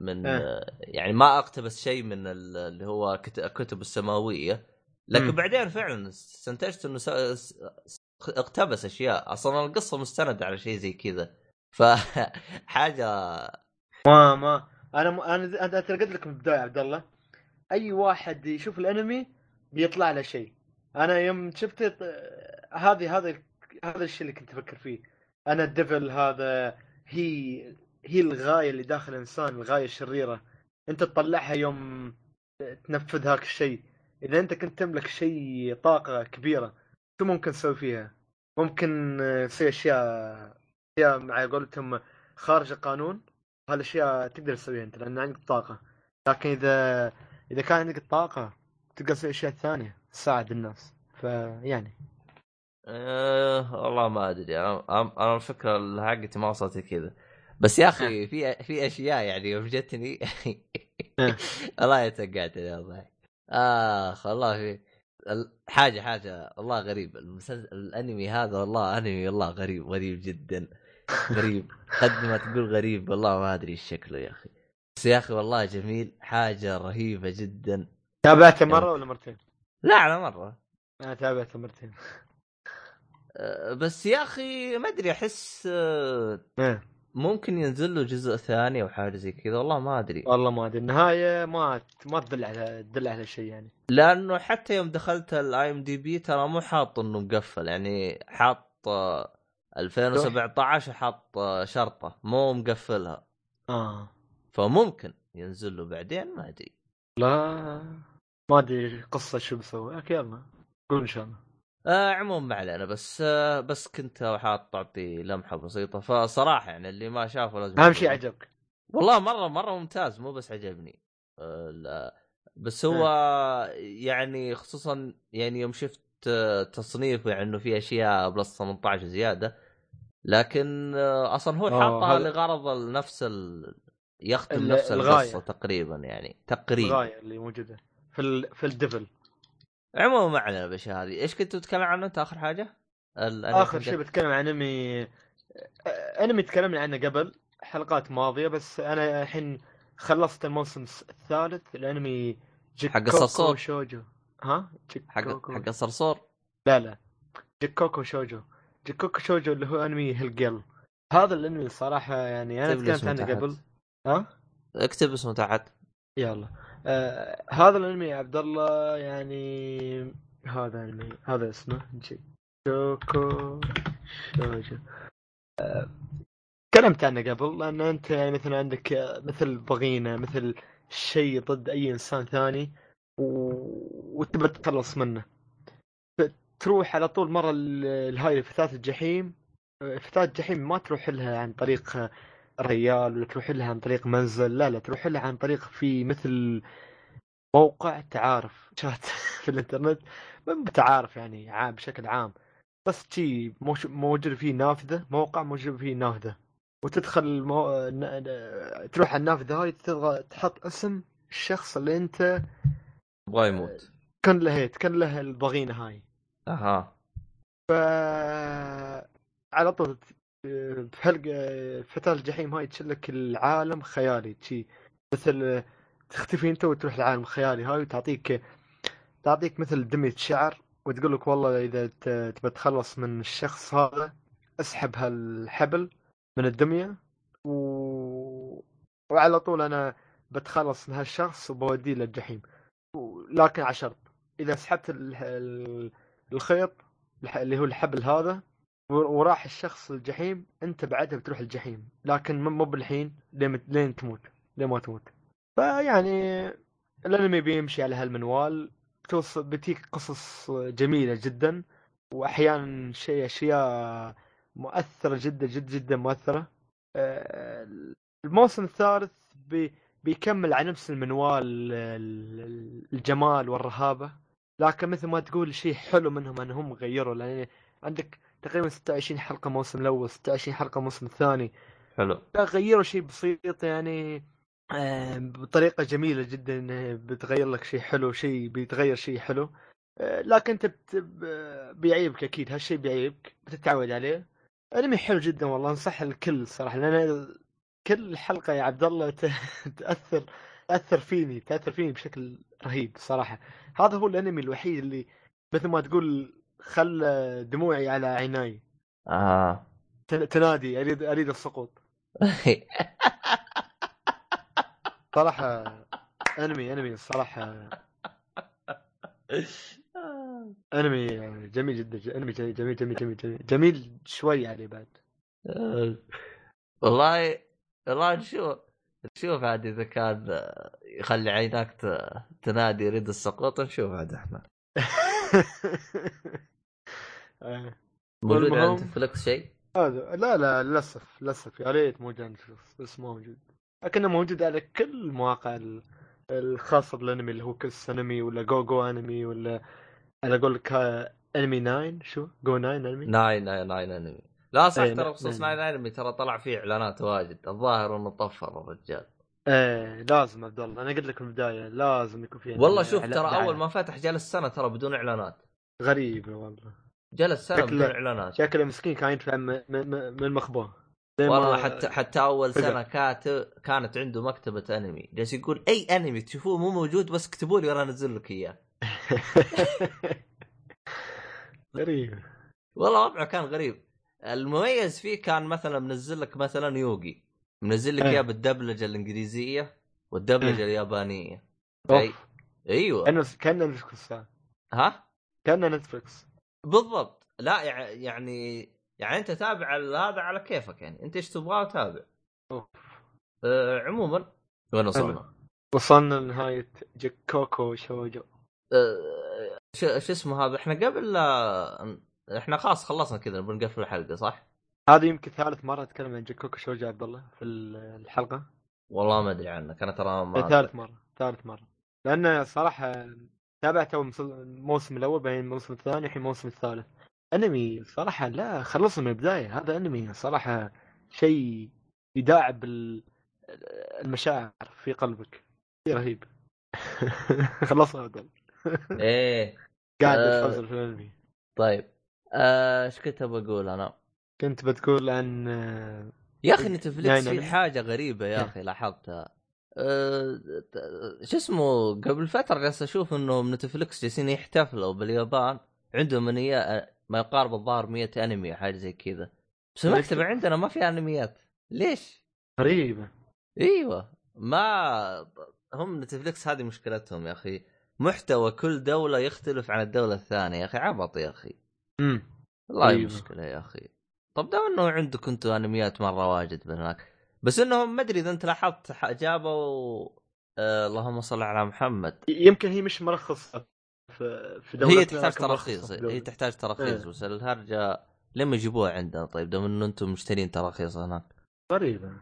Speaker 2: من. آه، يعني ما أقتبس شيء من ال- اللي هو كت- الكتب السماوية. لكن
Speaker 3: مم.
Speaker 2: بعدين فعلا استنتجت إنه س- اقتبس أشياء. أصلا القصة مستندة على شيء زي كذا. فحاجه
Speaker 3: ما ما. أنا م... أنا أنا ترى قلت لك من البدايه عبد الله. أي واحد يشوف الأنمي بيطلع له شيء. أنا يوم شفت آه، هذه هذا هذا الشيء اللي كنت أفكر فيه. أنا الديفل هذا هي هي الغاية اللي داخل الإنسان الغاية الشريرة. أنت تطلعها يوم تنفذ هاك الشيء. إذا أنت كنت تملك شيء طاقة كبيرة شو ممكن تسوي فيها؟ ممكن آه، تسوي أشياء أشياء مع قولتهم خارج القانون. هالاشياء تقدر تسويها أنت لأن عندك طاقة. لكن إذا إذا كان عندك الطاقه تقدر تسوي أشياء ثانية تساعد الناس. فيعني
Speaker 2: أه والله ما أدري. أنا أنا الفكرة حقتي ما وصلت كذا بس يا أخي في في أشياء يعني يوم جتني الله يتقعد يا ضحك آخ والله في حاجة حاجة والله غريب المسلسل الأنمي هذا والله أنمي والله غريب غريب جدا. غريب. قد ما تقول غريب والله ما أدري إيش شكله يا أخي. بس يا أخي والله جميل. حاجة رهيبة جدا.
Speaker 3: تابعته مرة ولا مرتين؟
Speaker 2: لا على مرة.
Speaker 3: أنا تابعته مرتين.
Speaker 2: أه، بس يا أخي ما أدري أحس أه،
Speaker 3: إيه.
Speaker 2: ممكن ينزل له جزء ثاني أو حاجة زي كذا والله ما أدري.
Speaker 3: والله ما أدري النهاية ما ما تدل على تدل على شيء يعني.
Speaker 2: لأنه حتى يوم دخلت ال IMDb ترى مو حاط إنه مقفل يعني حاط 2017 حاط شرطة مو مقفلها.
Speaker 3: آه.
Speaker 2: فممكن ينزل له بعدين ما أدري.
Speaker 3: لا ما أدري قصة شو بسوي لكن يلا. قول إن شاء الله.
Speaker 2: آه عموما ما علينا بس آه بس كنت حاط تعطي لمحة بسيطة. فصراحة يعني اللي ما شافه لازم
Speaker 3: أهم شيء عجبك.
Speaker 2: والله مرة مرة ممتاز مو بس عجبني. آه لا بس هو يعني خصوصا يعني يوم شفت آه، تصنيفه يعني إنه في أشياء plus 18 زيادة لكن آه، أصلا هو حاطها هل... لغرض نفس ال... يختم نفس القصة تقريبا يعني تقريبا.
Speaker 3: الغاية اللي موجودة في ال... في ال Devil
Speaker 2: عموما ما علينا بالأشياء هذه. إيش كنت تتكلم عنه؟ أنت آخر حاجة؟
Speaker 3: آخر شيء بتكلم عن أنمي أنمي تكلمنا عنه قبل حلقات ماضية بس أنا الحين خلصت الموسم الثالث. الأنمي
Speaker 2: حق الصرصور
Speaker 3: شوجو. ها؟
Speaker 2: حق حق الصرصور
Speaker 3: لا لا. جيكوكو شوجو. جيكوكو شوجو اللي هو أنمي Hell Girl هذا الأنمي صراحة يعني أنا تكلمت عنه قبل. ها؟
Speaker 2: اكتب اسمه تحت.
Speaker 3: يلا. آه هذا الانمي يا عبد الله يعني هذا انمي هذا اسمه جيكوكو شوجو. آه تكلمت عنه قبل لأن أنت يعني مثلا عندك مثل ضغينه مثل شيء ضد أي إنسان ثاني و... وتبى تتخلص منه. تروح على طول مرة لهاي فتاة الجحيم. فتاة الجحيم ما تروح لها عن طريق ريال ولا تروح لها عن طريق منزل؟ لا لا تروح لها عن طريق في مثل موقع تعارف شات في الإنترنت. من تعارف يعني عام بشكل عام. بس شي موجود فيه نافذة موقع موجود فيه نافذة. وتدخل المو... تروح على النافذة هاي تضغط تحط اسم الشخص اللي انت
Speaker 2: تبغاه يموت.
Speaker 3: كان له كان له الضغينه هاي.
Speaker 2: أها.
Speaker 3: ف على طول بحلق فتاة الجحيم هاي تشلك العالم خيالي. شي مثل تختفي انت وتروح لعالم خيالي هاي وتعطيك تعطيك مثل دمية شعر وتقول لك والله إذا تبى تخلص من الشخص هذا اسحب هالحبل من الدمية و... وعلى طول أنا بتخلص من هالشخص وبوديه للجحيم. لكن على شرط إذا سحبت الخيط اللي هو الحبل هذا وراح الشخص الجحيم انت بعدها بتروح الجحيم. لكن مو بالحين لين لين تموت. لين ما تموت. فيعني الانمي بيمشي على هالمنوال. توصل بتيك قصص جميلة جدا. واحيانا شيء أشياء مؤثرة جدا جدا جدا مؤثرة. آه، الموسم الثالث بي بيكمل على نفس المنوال الجمال والرهابة. لكن مثل ما تقول شيء حلو منهم أنهم غيروا. لأن عندك تقريبا 26 حلقة موسم الأول 26 حلقة موسم الثاني.
Speaker 2: حلو.
Speaker 3: غيروا شيء بسيط يعني آه، بطريقة جميلة جدا بتغير لك شيء حلو شيء بيتغير شيء حلو. آه، لكن أنت بيعيبك أكيد هالشيء بيعيبك بتتعود عليه. أنمي حلو جدا والله أنصح الكل صراحة لأن كل حلقة يا عبد الله تأثر تأثر فيني تأثر فيني بشكل رهيب صراحة. هذا هو الأنمي الوحيد اللي مثل ما تقول خلى دموعي على عيناي.
Speaker 2: آه.
Speaker 3: تنادي أريد أريد السقوط. صراحة أنمي أنمي الصراحه أنمي جميل جدا أنمي جميل جميل جميل جميل جميل, شوي يعني بعد.
Speaker 2: والله والله نشوف نشوف عاد إذا كان يخلي عيناك تنادي يريد السقوط نشوف عاد إحنا. موجود على نتفلكس شيء؟
Speaker 3: هذا لا لا للأسف للأسف يا ريت موجود على نتفلكس بس ما موجود لكنه موجود على كل المواقع الخاصة بالأنمي اللي هو KissAnime ولا GoGoAnime ولا على قولك أنمي 9 شو؟ جو 9 أنمي؟
Speaker 2: ناين ناين ناين أنمي لا صح
Speaker 3: إيه،
Speaker 2: ترى بخصوص
Speaker 3: nine.
Speaker 2: nine أنمي ترى طلع فيه إعلانات واجد الظاهر إنه طفر الرجال
Speaker 3: إيه لازم عبد الله أنا قلت لك في البداية لازم يكون في
Speaker 2: والله شوف ترى
Speaker 3: دعاية.
Speaker 2: اول ما فتح جلس سنة ترى بدون إعلانات.
Speaker 3: غريبه والله.
Speaker 2: جلس
Speaker 3: سنة
Speaker 2: بدون إعلانات.
Speaker 3: شكله مسكين كان يدفع من ما-
Speaker 2: والله حتى حتى أول
Speaker 3: فقر.
Speaker 2: سنة كانت كانت عنده مكتبة أنمي. جالس يقول أي أنمي تشوفوه مو موجود بس اكتبوا لي وأنا أنزل لك إياه.
Speaker 3: غريب.
Speaker 2: والله وضعه كان غريب. المميز فيه كان مثلا منزل لك مثلا يوغي. منزل لك
Speaker 3: إيه.
Speaker 2: إياه بالدبلجة الإنجليزية والدبلجة
Speaker 3: إيه.
Speaker 2: اليابانية. أي. أيوه.
Speaker 3: كان كان نتفلكس
Speaker 2: ها؟
Speaker 3: كان نتفلكس.
Speaker 2: بالضبط. لا يع- يعني يعني أنت تابع هذا على كيفك يعني. أنت إيش تبغاه تابع.
Speaker 3: أوف.
Speaker 2: أه عموما وين وصلنا؟
Speaker 3: وصلنا لنهاية جيكوكو شوجو
Speaker 2: أه شو اسمه هذا؟ إحنا قبل لا إحنا خلاص خلصنا كذا بنقفل الحلقة صح؟
Speaker 3: هذه يمكن ثالث مرة أتكلم عن جيكوكو شوجو عبد الله في الحلقة.
Speaker 2: والله ما أدري عنك أنا ترى ما
Speaker 3: ثالث مرة ثالث مرة. لأن صراحة تابعت اول مسل- الموسم الأول بعدين الموسم الثاني الحين الموسم الثالث. أنمي صراحة لا خلصنا من البداية. هذا أنمي صراحة شيء يداعب ال- المشاعر في قلبك. شيء رهيب. خلصنا عبد
Speaker 2: إيه.
Speaker 3: قاعد
Speaker 2: آه.
Speaker 3: اتفضل في الأنمي.
Speaker 2: طيب. آه، إيش كنت بقول أنا؟
Speaker 3: كنت بتقول عن آه،
Speaker 2: يا أخي نتفلكس
Speaker 3: يعني
Speaker 2: في حاجة غريبة يا أخي لاحظتها. أه شو اسمه قبل فترة جالس أشوف انهم نتفلكس جالسين يحتفلوا باليابان عندهم انيا ما يقارب الظاهر 100 أنمي حاجة زي كذا. بس المكتبه عندنا ما في أنميات. ليش؟
Speaker 3: غريبة.
Speaker 2: إيوه. ما هم نتفلكس هذه مشكلتهم يا أخي. محتوى كل دولة يختلف عن الدولة الثانية. يا أخي عبط يا أخي.
Speaker 3: امم
Speaker 2: والله
Speaker 3: أيوة.
Speaker 2: مشكلة يا أخي. طب دام انه عندكم أنتم انميات مرة واجد من هناك. بس انهم ما ادري اذا انت لاحظت جابوا آه اللهم صل على محمد.
Speaker 3: يمكن هي مش مرخصه في في
Speaker 2: هي تحتاج تراخيص هي
Speaker 3: دولة.
Speaker 2: تحتاج تراخيص. بس الهرجة لما يجيبوها عندنا. طيب دام إنه أنتم مشترين تراخيص هناك.
Speaker 3: غريبه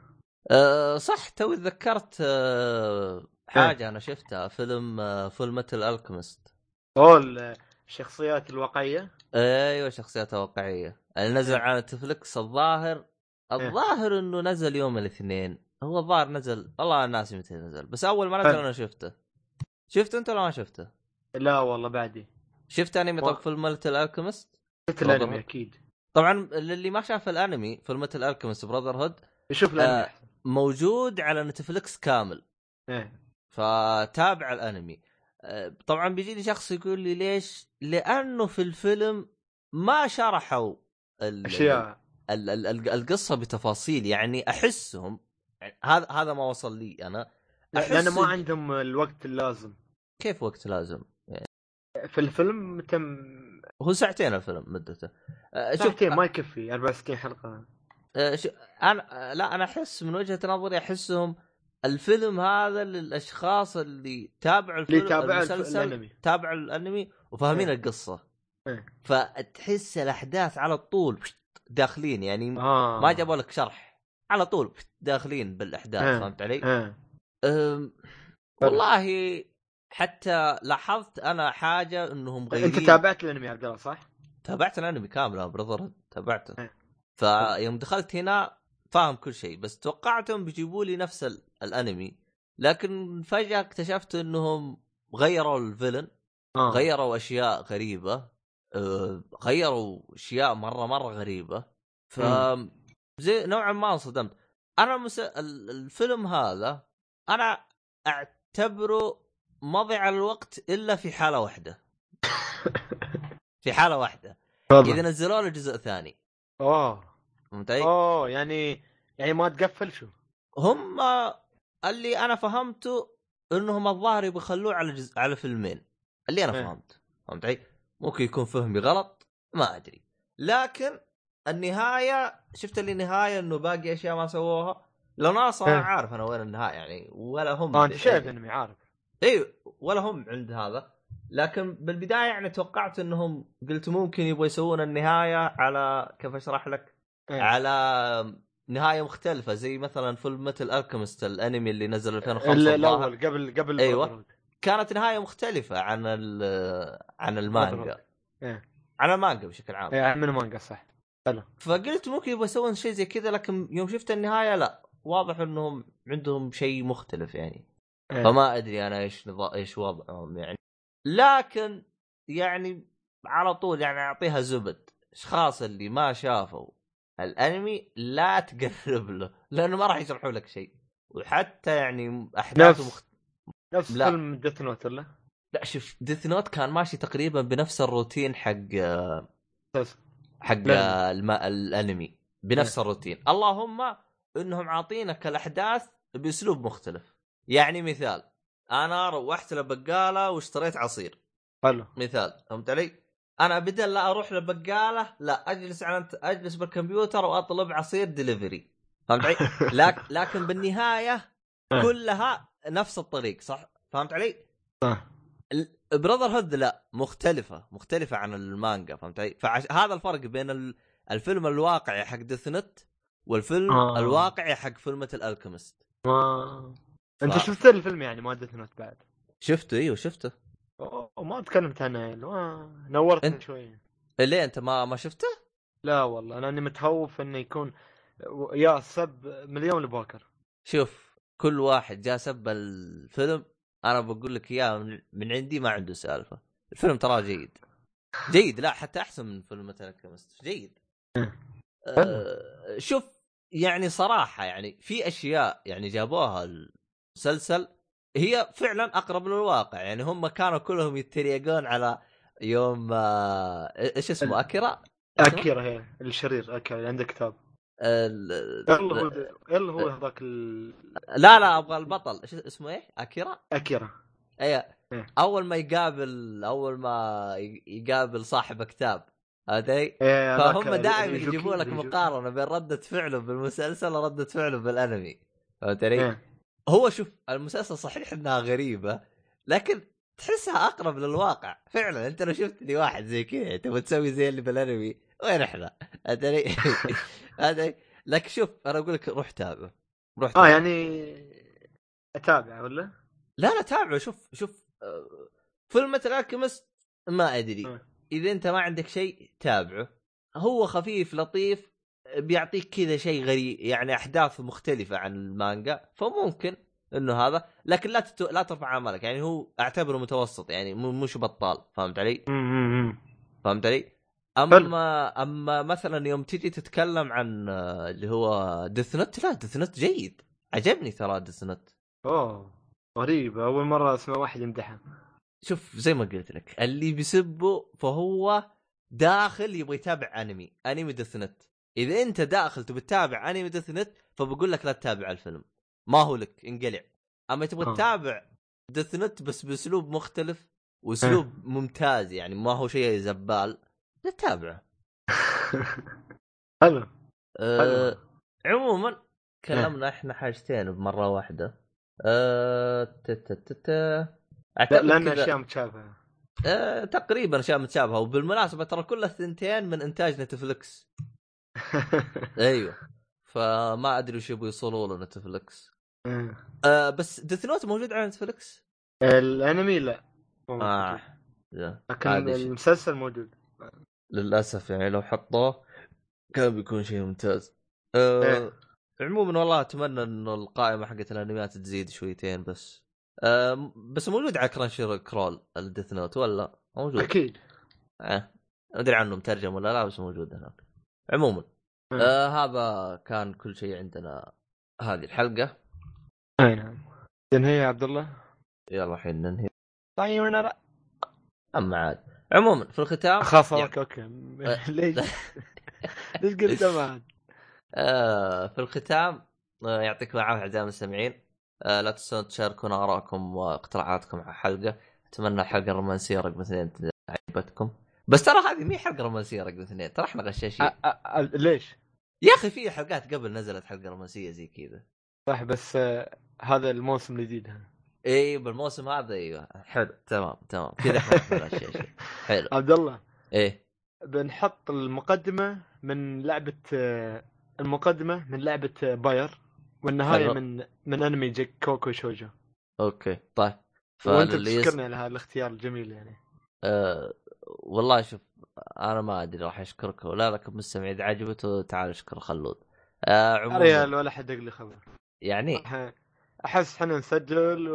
Speaker 2: أه صح توي تذكرت أه حاجة أنا شفتها فيلم أه Fullmetal Alchemist
Speaker 3: أوه الشخصيات الواقعية؟
Speaker 2: أيوه شخصياتها واقعية. اللي نزل
Speaker 3: إيه.
Speaker 2: على نتفلكس الظاهر الظاهر إنه نزل يوم الاثنين هو الظاهر نزل والله أنا ناسي متى نزل بس أول ما نزل. أنا شفته شفته أنت ولا ما شفته؟
Speaker 3: لا والله بعدي
Speaker 2: شفت أنمي طب Fullmetal Alchemist؟
Speaker 3: شفت
Speaker 2: الأنمي.
Speaker 3: أكيد
Speaker 2: طبعا للي ما شاف الأنمي Fullmetal Alchemist Brotherhood
Speaker 3: يشوف الأنمي
Speaker 2: آه. موجود على نتفلكس كامل
Speaker 3: إيه.
Speaker 2: فتابع الأنمي أه، طبعا بيجيني شخص يقول لي ليش؟ لأنه في الفيلم ما شرحوا ال-
Speaker 3: أشياء
Speaker 2: ال- ال- ال- القصة بتفاصيل يعني أحسهم يعني هذا هذا ما وصل لي أنا
Speaker 3: لا، لأن
Speaker 2: أحس
Speaker 3: ما عندهم الوقت اللازم
Speaker 2: كيف وقت لازم؟
Speaker 3: في الفيلم تم
Speaker 2: هو ساعتين الفيلم مدته
Speaker 3: ساعتين ما يكفي 64
Speaker 2: حلقة شو أنا لا أنا أحس من وجهة نظري أحسهم الفيلم هذا للأشخاص اللي تابعوا
Speaker 3: اللي
Speaker 2: الفيلم
Speaker 3: تابع الف-
Speaker 2: المسلسل
Speaker 3: الأنمي
Speaker 2: تابعوا الأنمي وفاهمين
Speaker 3: إيه. القصة.
Speaker 2: فتحس الأحداث على طول داخلين يعني
Speaker 3: آه.
Speaker 2: ما جابوا لك شرح على طول داخلين بالأحداث
Speaker 3: إيه.
Speaker 2: فهمت علي؟
Speaker 3: آه.
Speaker 2: أم، والله حتى لاحظت أنا حاجة إنهم غيرين
Speaker 3: انت تابعت الأنمي عبد الله صح؟
Speaker 2: تابعت الأنمي كامل برذر تابعته
Speaker 3: إيه.
Speaker 2: فيوم دخلت هنا فاهم كل شيء بس توقعتهم بيجيبوا لي نفس ال- الأنمي لكن فجأة اكتشفت إنهم غيروا الفيلن
Speaker 3: آه.
Speaker 2: غيروا أشياء غريبة غيروا أشياء مرة مرة غريبة ف زي نوعا ما انصدمت أنا مس... ال- الفيلم هذا أنا أعتبره مضيع الوقت إلا في حالة واحدة في حالة
Speaker 3: واحدة.
Speaker 2: إذا نزلوا له جزء ثاني
Speaker 3: اوه
Speaker 2: فهمت؟
Speaker 3: اوه يعني يعني ما تقفل شو؟
Speaker 2: هم اللي أنا فهمته إنهم الظاهر يبغوا يخلوه على جزء على فيلمين اللي أنا
Speaker 3: إيه.
Speaker 2: فهمت فهمت علي؟ ممكن يكون فهمي غلط ما أدري لكن النهاية شفت اللي النهايه إنه باقي أشياء ما سووها لو ناصر أنا
Speaker 3: إيه.
Speaker 2: عارف أنا وين النهاية يعني ولا هم
Speaker 3: انت شايف الانمي عارف
Speaker 2: أيوه ولا هم عند هذا لكن بالبداية يعني توقعت إنهم قلت ممكن يبغوا يسوون النهاية على كيف أشرح لك؟
Speaker 3: إيه.
Speaker 2: على نهاية مختلفة زي مثلا Fullmetal Alchemist الأنمي اللي نزل 2005
Speaker 3: ال-
Speaker 2: الظاهر.
Speaker 3: الأول قبل قبل
Speaker 2: أيوة. كانت نهاية مختلفة عن ال- عن المانجا.
Speaker 3: إيه.
Speaker 2: على المانجا بشكل عام.
Speaker 3: اي من مانجا صح.
Speaker 2: فقلت ممكن يبغى يسوون شيء زي كذا لكن يوم شفت النهاية لا. واضح إنهم عندهم شيء مختلف يعني.
Speaker 3: إيه.
Speaker 2: فما أدري أنا إيش نظام إيش وضعهم يعني. لكن يعني على طول يعني أعطيها زبد. اشخاص اللي ما شافوا الأنمي لا تقرب له لأنه ما راح يشرحوا لك شيء. وحتى يعني أحداثه
Speaker 3: نفس-
Speaker 2: مخت...
Speaker 3: نفس
Speaker 2: لا.
Speaker 3: فيلم Death Note ولا؟
Speaker 2: لا شوف Death Note كان ماشي تقريبا بنفس الروتين حق حق. الم... الأنمي بنفس الروتين اللهم إنهم عاطينك الأحداث بأسلوب مختلف يعني مثال أنا روحت لبقالة واشتريت عصير
Speaker 3: حلو
Speaker 2: مثال فهمت علي؟ أنا بدل لا أروح لبقالة لا أجلس على أجلس بالكمبيوتر وأطلب عصير دليفري فهمت علي؟ لكن لكن بالنهاية كلها نفس الطريق صح؟ فهمت علي؟
Speaker 3: صح.
Speaker 2: براذر هود لا مختلفة مختلفة عن المانجا فهمت علي؟ فهذا الفرق بين ال- الفيلم الواقعي حق ديث نت والفيلم
Speaker 3: آه.
Speaker 2: الواقعي حق فيلمة الالكيمست
Speaker 3: انت
Speaker 2: ف-
Speaker 3: شفت الفيلم يعني ما ديث نوت بعد
Speaker 2: شفته إيوه شفته
Speaker 3: أوه، ما تكلمت عنه يعني ما نورتني
Speaker 2: أنت-
Speaker 3: شوي
Speaker 2: ليه أنت ما ما شفته؟
Speaker 3: لا والله أنا متخوف إنه يكون يا سب مليون لبوكر
Speaker 2: شوف كل واحد جاء سب الفيلم أنا بقول لك إياه من, عندي ما عنده سالفة. الفيلم تراه جيد. جيد لا حتى أحسن من فيلم الكيمست جيد. آه شوف يعني صراحة يعني في أشياء يعني جابوها المسلسل هي فعلا أقرب للواقع. يعني هم كانوا كلهم يتريقون على يوم آه إيش اسمه أكيرا؟
Speaker 3: أكيرا؟ هي الشرير أكيرا اللي عنده كتاب.
Speaker 2: ال-
Speaker 3: يلا هو هذاك ال...
Speaker 2: لا لا أبغى البطل. إيش اسمه إيه؟ أكيرا؟
Speaker 3: أكيرا.
Speaker 2: أي
Speaker 3: إيه.
Speaker 2: أول ما يقابل أول ما يقابل صاحب كتاب هذي؟
Speaker 3: إيه،
Speaker 2: فهم دائما يجيبوا لك مقارنة بين ردة فعله بالمسلسل ورده فعله بالأنمي. فهمت علي؟
Speaker 3: إيه.
Speaker 2: هو شوف المسلسل صحيح إنها غريبة لكن تحسها أقرب للواقع. فعلا أنت لو شفتني واحد زي كذا تبغى تسوي زي اللي بالأنمي. وين إحنا؟ علي؟ هذا لكن شوف أنا أقول لك روح تابع روح
Speaker 3: آه
Speaker 2: تابع.
Speaker 3: يعني أتابع ولا؟
Speaker 2: لا لا تابعه شوف شوف آه، فيلم الالكيمست ما أدري
Speaker 3: آه.
Speaker 2: إذا أنت ما عندك شيء تابعه هو خفيف لطيف بيعطيك كذا شيء غريب يعني أحداث مختلفة عن المانجا فممكن إنه هذا لكن لا تتو... لا ترفع امالك يعني هو أعتبره متوسط يعني مش بطال فهمت علي؟ فهمت علي؟ اما أما مثلا يوم تجي تتكلم عن آه، اللي هو Death Note لا Death Note جيد. عجبني ترى Death Note
Speaker 3: أوه غريب. أول مرة أسمع واحد يمدحه.
Speaker 2: شوف زي ما قلت لك اللي بيسبه فهو داخل يبغى يتابع أنمي أنمي Death Note إذا أنت داخل تبي تتابع أنمي Death Note فبقول لك لا تتابع الفيلم. ما هو لك انقلع. أما تبغى. تتابع ديث نت بس بأسلوب مختلف وأسلوب ممتاز يعني ما هو شيء زبال لا تتابعه
Speaker 3: حلو.
Speaker 2: أه عموما كلمنا إحنا حاجتين بمرة واحدة. أه تا- تا- تا- تا.
Speaker 3: لا أعتقد
Speaker 2: لأن
Speaker 3: أشياء متشابهة.
Speaker 2: آه، تقريبا أشياء متشابهة. وبالمناسبة ترى كل الثنتين من إنتاج نتفلكس أيوه. فما أدري وش يبغوا يوصلوا له نتفلكس آه. بس Death Note موجود على نتفلكس؟
Speaker 3: الأنمي لا آه.
Speaker 2: لا.
Speaker 3: لكن. المسلسل موجود.
Speaker 2: للأسف يعني لو حطوه كان بيكون شيء ممتاز. آه
Speaker 3: إيه.
Speaker 2: عموما والله أتمنى إنه القائمة حقت الأنميات تزيد شويتين بس. آه بس موجود على كرانشي رول ال Death Note ولا؟ موجود.
Speaker 3: أكيد.
Speaker 2: آه ما أدري عنه مترجم ولا لا بس موجود هناك. عموما.
Speaker 3: مم.
Speaker 2: آه هذا كان كل شيء عندنا هذه الحلقة.
Speaker 3: أي نعم. تنهي يا عبد الله؟
Speaker 2: يلا الحين ننهي.
Speaker 3: طيب أنا
Speaker 2: أما عاد. عموما في الختام
Speaker 3: اخاف
Speaker 2: يع-
Speaker 3: أوكي أوكي. ليش؟ ليش قلت بعد
Speaker 2: آه في الختام آه يعطيكم العافية أعزائي المستمعين. لا تنسون تشاركونا آرائكم واقتراحاتكم على الحلقة. أتمنى الحلقة الرومانسية رقم اثنين عجبتكم بس ترى هذه مي حلقة رومانسية رقم اثنين. ترى إحنا غشاشين
Speaker 3: ليش؟
Speaker 2: يا أخي في حلقات قبل نزلت حلقة رومانسية زي كذا.
Speaker 3: صح بس هذا الموسم الجديد.
Speaker 2: اي بالموسم هذا أيوه. حلو تمام تمام. كذا حلو.
Speaker 3: عبد الله.
Speaker 2: إيه.
Speaker 3: بنحط المقدمة من لعبة آه، المقدمة من لعبة آه، باير
Speaker 2: والنهاية.
Speaker 3: من من أنمي جيك كوكو شوجو.
Speaker 2: أوكي طيب. وأنت.
Speaker 3: تشكرني على هالاختيار الجميل يعني.
Speaker 2: آه والله شوف أنا ما أدري راح يشكرك ولا لكن مستمع إذا عجبته تعال أشكر خلود. آه عموما.
Speaker 3: ريال ولا حد لي خبر.
Speaker 2: يعني؟
Speaker 3: أحس إحنا نسجل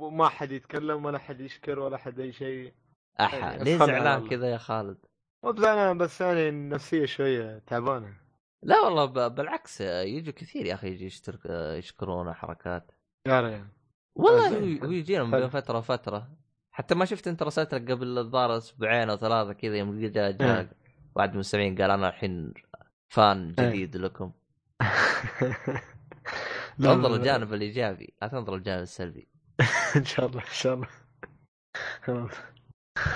Speaker 3: وما حد يتكلم ولا حد يشكر ولا حد أي شيء
Speaker 2: أحا
Speaker 3: يعني
Speaker 2: ليه
Speaker 3: أفهمها
Speaker 2: زعلان. كذا يا خالد
Speaker 3: مو بزعلان بس يعني النفسية شوية تعبانة
Speaker 2: لا والله ب- بالعكس يجوا كثير يا أخي يجي يشترك يشكرونا حركات
Speaker 3: يا ريال
Speaker 2: والله. هو يجينا من. بين فترة وفترة حتى ما شفت أنت رسلت قبل الظاهر أسبوعين أو ثلاثة كذا يوم جاء جاء
Speaker 3: إيه.
Speaker 2: واحد من المستمعين قال أنا الحين فان
Speaker 3: إيه.
Speaker 2: جديد لكم انظر. الجانب الإيجابي لا تنظر الجانب السلبي.
Speaker 3: إن شاء الله إن شاء الله.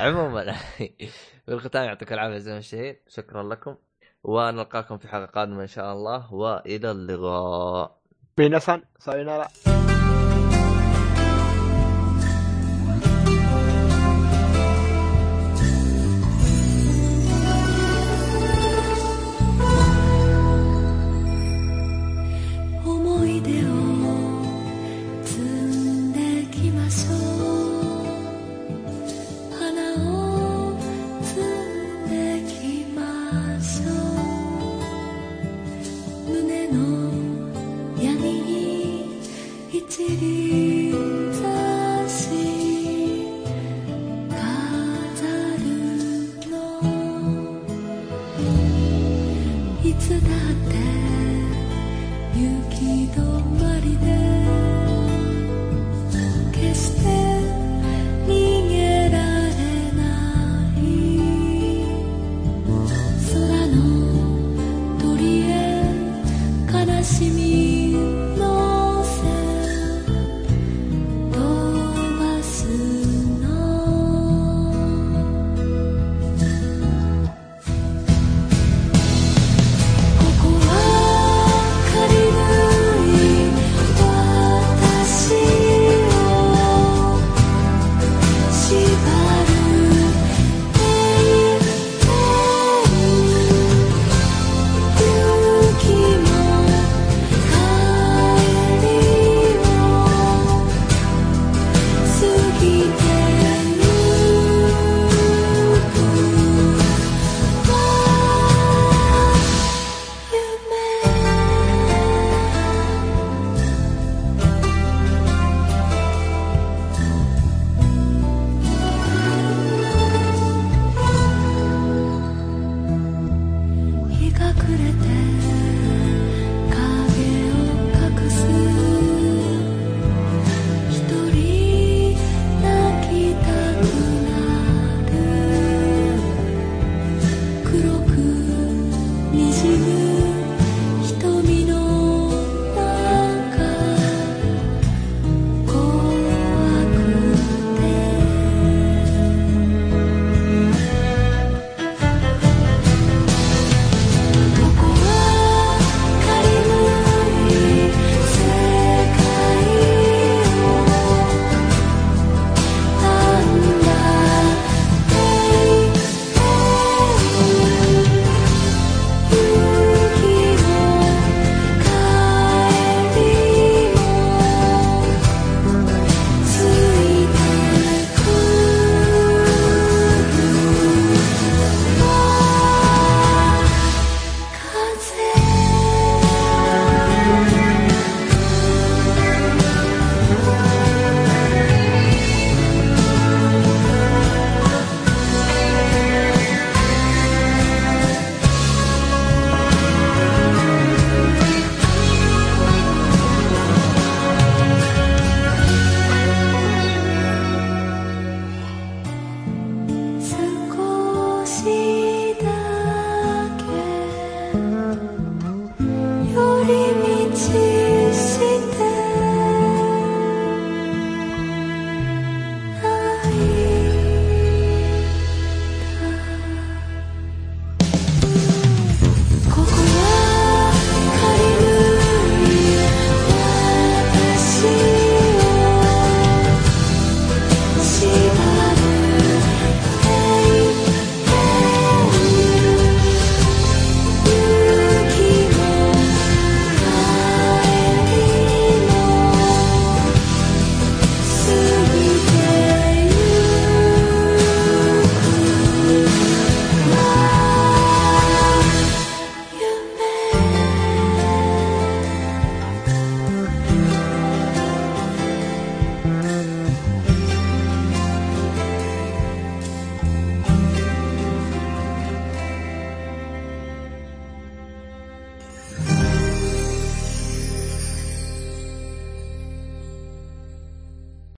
Speaker 2: عموما في الختام يعطيك العافية زي ما شكرا لكم. ونلقاكم في حلقة قادمة إن شاء الله. وإلى اللقاء.
Speaker 3: مين اسان سايونارا